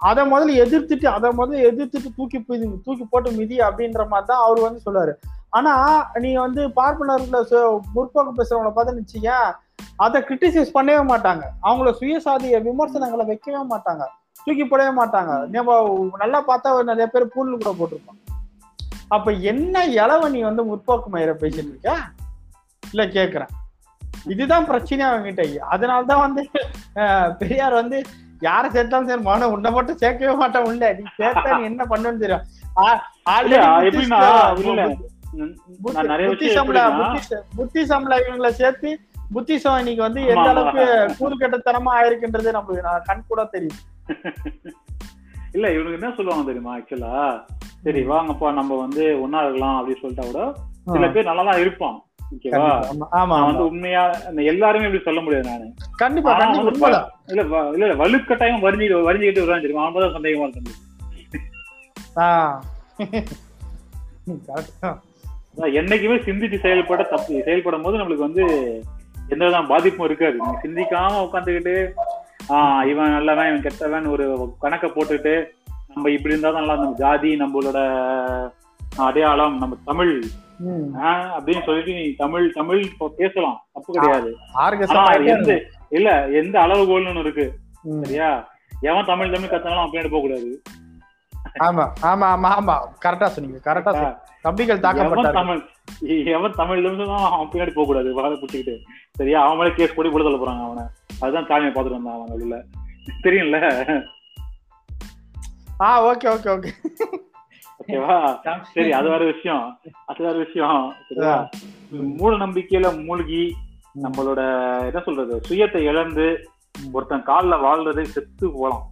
அதை முதல்ல எதிர்த்துட்டு அதை முதல்ல எதிர்த்துட்டு தூக்கி தூக்கி போட்டு மிதி அப்படின்ற மாதிரி தான் அவர் வந்து சொல்லுவாரு. ஆனா நீ வந்து பார்ப்பனர்களை முற்போக்கு பேசுறவங்கள பார்த்து நிச்சய அதை கிரிட்டிசைஸ் பண்ணவே மாட்டாங்க. அவங்கள சுயசாதிய விமர்சனங்களை வைக்கவே மாட்டாங்க. தூக்கி போடவே மாட்டாங்க. நம்ம நல்லா பார்த்தா நிறைய பேர் பூல் கூட போட்டிருப்பாங்க. அப்ப என்ன இளவ நீ வந்து முற்போக்கு மயிர பேசிட்டு இருக்க? இல்ல கேக்குறேன். இதுதான் பிரச்சனையா அவங்ககிட்ட அதனாலதான் வந்து பெரியார் வந்து யார சேர்த்தாலும் சரி மன உன்னை மட்டும் சேர்க்கவே மாட்டேன் உள்ள. நீ சேர்த்தா நீ என்ன பண்ணுன்னு தெரியும். புத்திசம்ல இவங்களை சேர்த்து புத்திசம் இன்னைக்கு வந்து எந்த அளவுக்கு. கூறுகட்டத்தனமா ஆயிருக்குன்றது நான் கண் கூட தெரியும். இல்ல இவனுக்கு என்ன சொல்லுவாங்க தெரியுமா ஆக்சுவலா சரி வாங்கப்பா நம்ம வந்து ஒன்னா இருக்கலாம் அப்படின்னு சொல்லிட்டா கூட சில பேர் நல்லா தான் இருப்பான். ஓகேவா? ஆமா வந்து உண்மையா எல்லாருமே இப்படி சொல்ல முடியாது நானு. கண்டிப்பா இல்ல இல்ல இல்ல வலுக்கட்டாயம் வரிஞ்சு வரிஞ்சுக்கிட்டு வருவான் தெரியுமா அவன் தான் சந்தேகமா இருக்கு ஆ. Correct தான். அதான் என்னைக்குமே சிந்திச்சு செயல்பட தப்பு செயல்படும் போது நம்மளுக்கு வந்து எந்த வித பாதிப்பும் இருக்காது. சிந்திக்காம உட்காந்துக்கிட்டு ஆஹ் இவன் நல்லவன் இவன் கெட்டவன் ஒரு கணக்கை போட்டுட்டு நம்ம இப்படி இருந்தா தான் நல்லா நம்ம ஜாதி நம்மளோட அடையாளம் நம்ம தமிழ் அப்படின்னு சொல்லிட்டு நீ தமிழ் தமிழ் பேசலாம். தப்பு கிடையாது. எந்த இல்ல எந்த அளவுகோல்னு ஒண்ணு இருக்கு. சரியா? எவன் தமிழ் தமிழ் கத்தனாலும் பின்னாடி போக கூடாது ஆமா ஆமா ஆமா. ஆமா கரெக்டா சொன்னீங்க கரெக்டா தம்பிகள் தாக்கப்பட்டார் தமிழ் எவன் தமிழ் தான் அவன் பின்னாடி போக கூடாது வாழை பிடிச்சிக்கிட்டு. சரியா? அவன் கேஸ் போடி விடுதலை போறாங்க அவனை. அதுதான் தாழ்மையை பார்த்துட்டு வந்தான் அவன் வெளியில தெரியும்ல? ஆ ஓகே ஓகே ஓகே. ஓகேவா? சரி அது வேற விஷயம். அது வேற விஷயம். சரியா மூட நம்பிக்கையில மூழ்கி நம்மளோட என்ன சொல்றது சுயத்தை இழந்து ஒருத்தன் கால்ல வாழ்றதை செத்து போலாம்.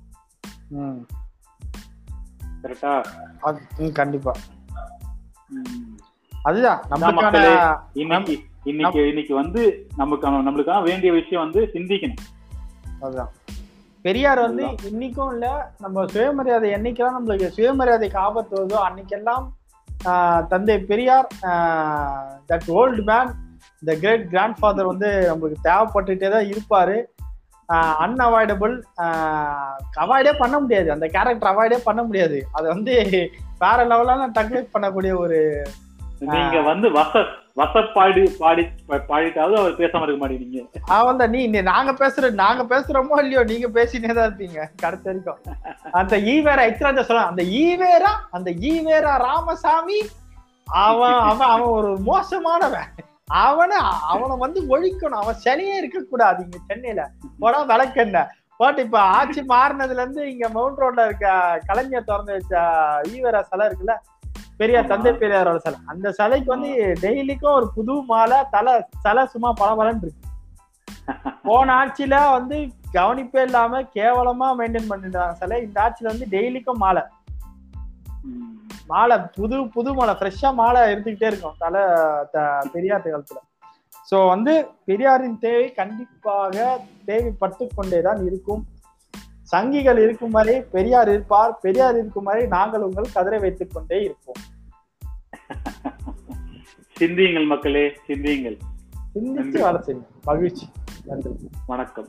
கரெக்டா? கண்டிப்பா. அதுதான் இன்னைக்கு இன்னைக்கு இன்னைக்கு வந்து நமக்கான நம்மளுக்கான வேண்டிய விஷயம் வந்து சிந்திக்கணும். அதுதான். பெரியார் வந்து இன்னைக்கும் இல்ல நம்ம சுயமரியாதை என்னைக்கெல்லாம் நம்மளுக்கு சுயமரியாதைக்கு ஆபத்து வருதோ அன்னைக்கெல்லாம் தந்தை Periyar that old man the great grandfather வந்து நம்மளுக்கு தேவைப்பட்டுட்டே தான் இருப்பாரு. அன்அவாய்டபுள் அவாய்டே பண்ண முடியாது. அந்த கேரக்டர் அவாய்டே பண்ண முடியாது. அதை வந்து வேற லெவலான டக்லைட் பண்ணக்கூடிய ஒரு நீங்க வந்து வச வசப்பாடி பாடி பாடிட்டாவது அவர் பேசாம இருக்க மாட்டேங்கிறீங்க அவன் தான் நீ நாங்க பேசுற நாங்க பேசுறோமோ இல்லையோ நீங்க பேசினே தான் இருப்பீங்க கடைசி வரைக்கும். அந்த ஈவேரா எக்ஸ்ட்ரா சொல்ல அந்த ஈவேரா அந்த ஈவேரா ராமசாமி அவன் அவன் அவன் ஒரு மோசமானவன். அவனை அவனை வந்து ஒழிக்கணும் அவன் சிலையே இருக்க கூடாது இங்க சென்னையில. போடா விளக்கெண்ண பட் இப்ப ஆட்சி மாறினதுல இருந்து இங்க மவுண்ட் ரோட்ல இருக்க கலைஞர் திறந்து வச்ச ஈவேரா சிலை இருக்குல்ல பெரியார். தந்தை பெரியாரோட சிலை. அந்த சிலைக்கு வந்து டெய்லிக்கும் ஒரு புது மாலை தலை சிலை சும்மா பளபளன்னு இருக்கு. போன ஆட்சியில வந்து கவனிப்பே இல்லாம கேவலமா மெயின்டைன் பண்ணிட்டாங்க சிலை. இந்த ஆட்சியில வந்து டெய்லிக்கும் மாலை. மாலை புது புது மாலை ஃப்ரெஷ்ஷா மாலை இருந்துகிட்டே இருக்கும் தலை பெரியார் காலத்துல சோ வந்து பெரியாரின் தேவை கண்டிப்பாக தேவைப்பட்டு கொண்டேதான் இருக்கும். சங்கிகள் இருக்கும் வரை பெரியார் இருப்பார் பெரியார் இருக்கும் வரை நாங்கள் உங்கள் கதிரை வைத்துக் கொண்டே இருப்போம். சிந்தியுங்கள் மக்களே சிந்தியுங்கள். சிந்திச்சு வேலை செய்யுங்க மகிழ்ச்சி. நன்றி. வணக்கம்.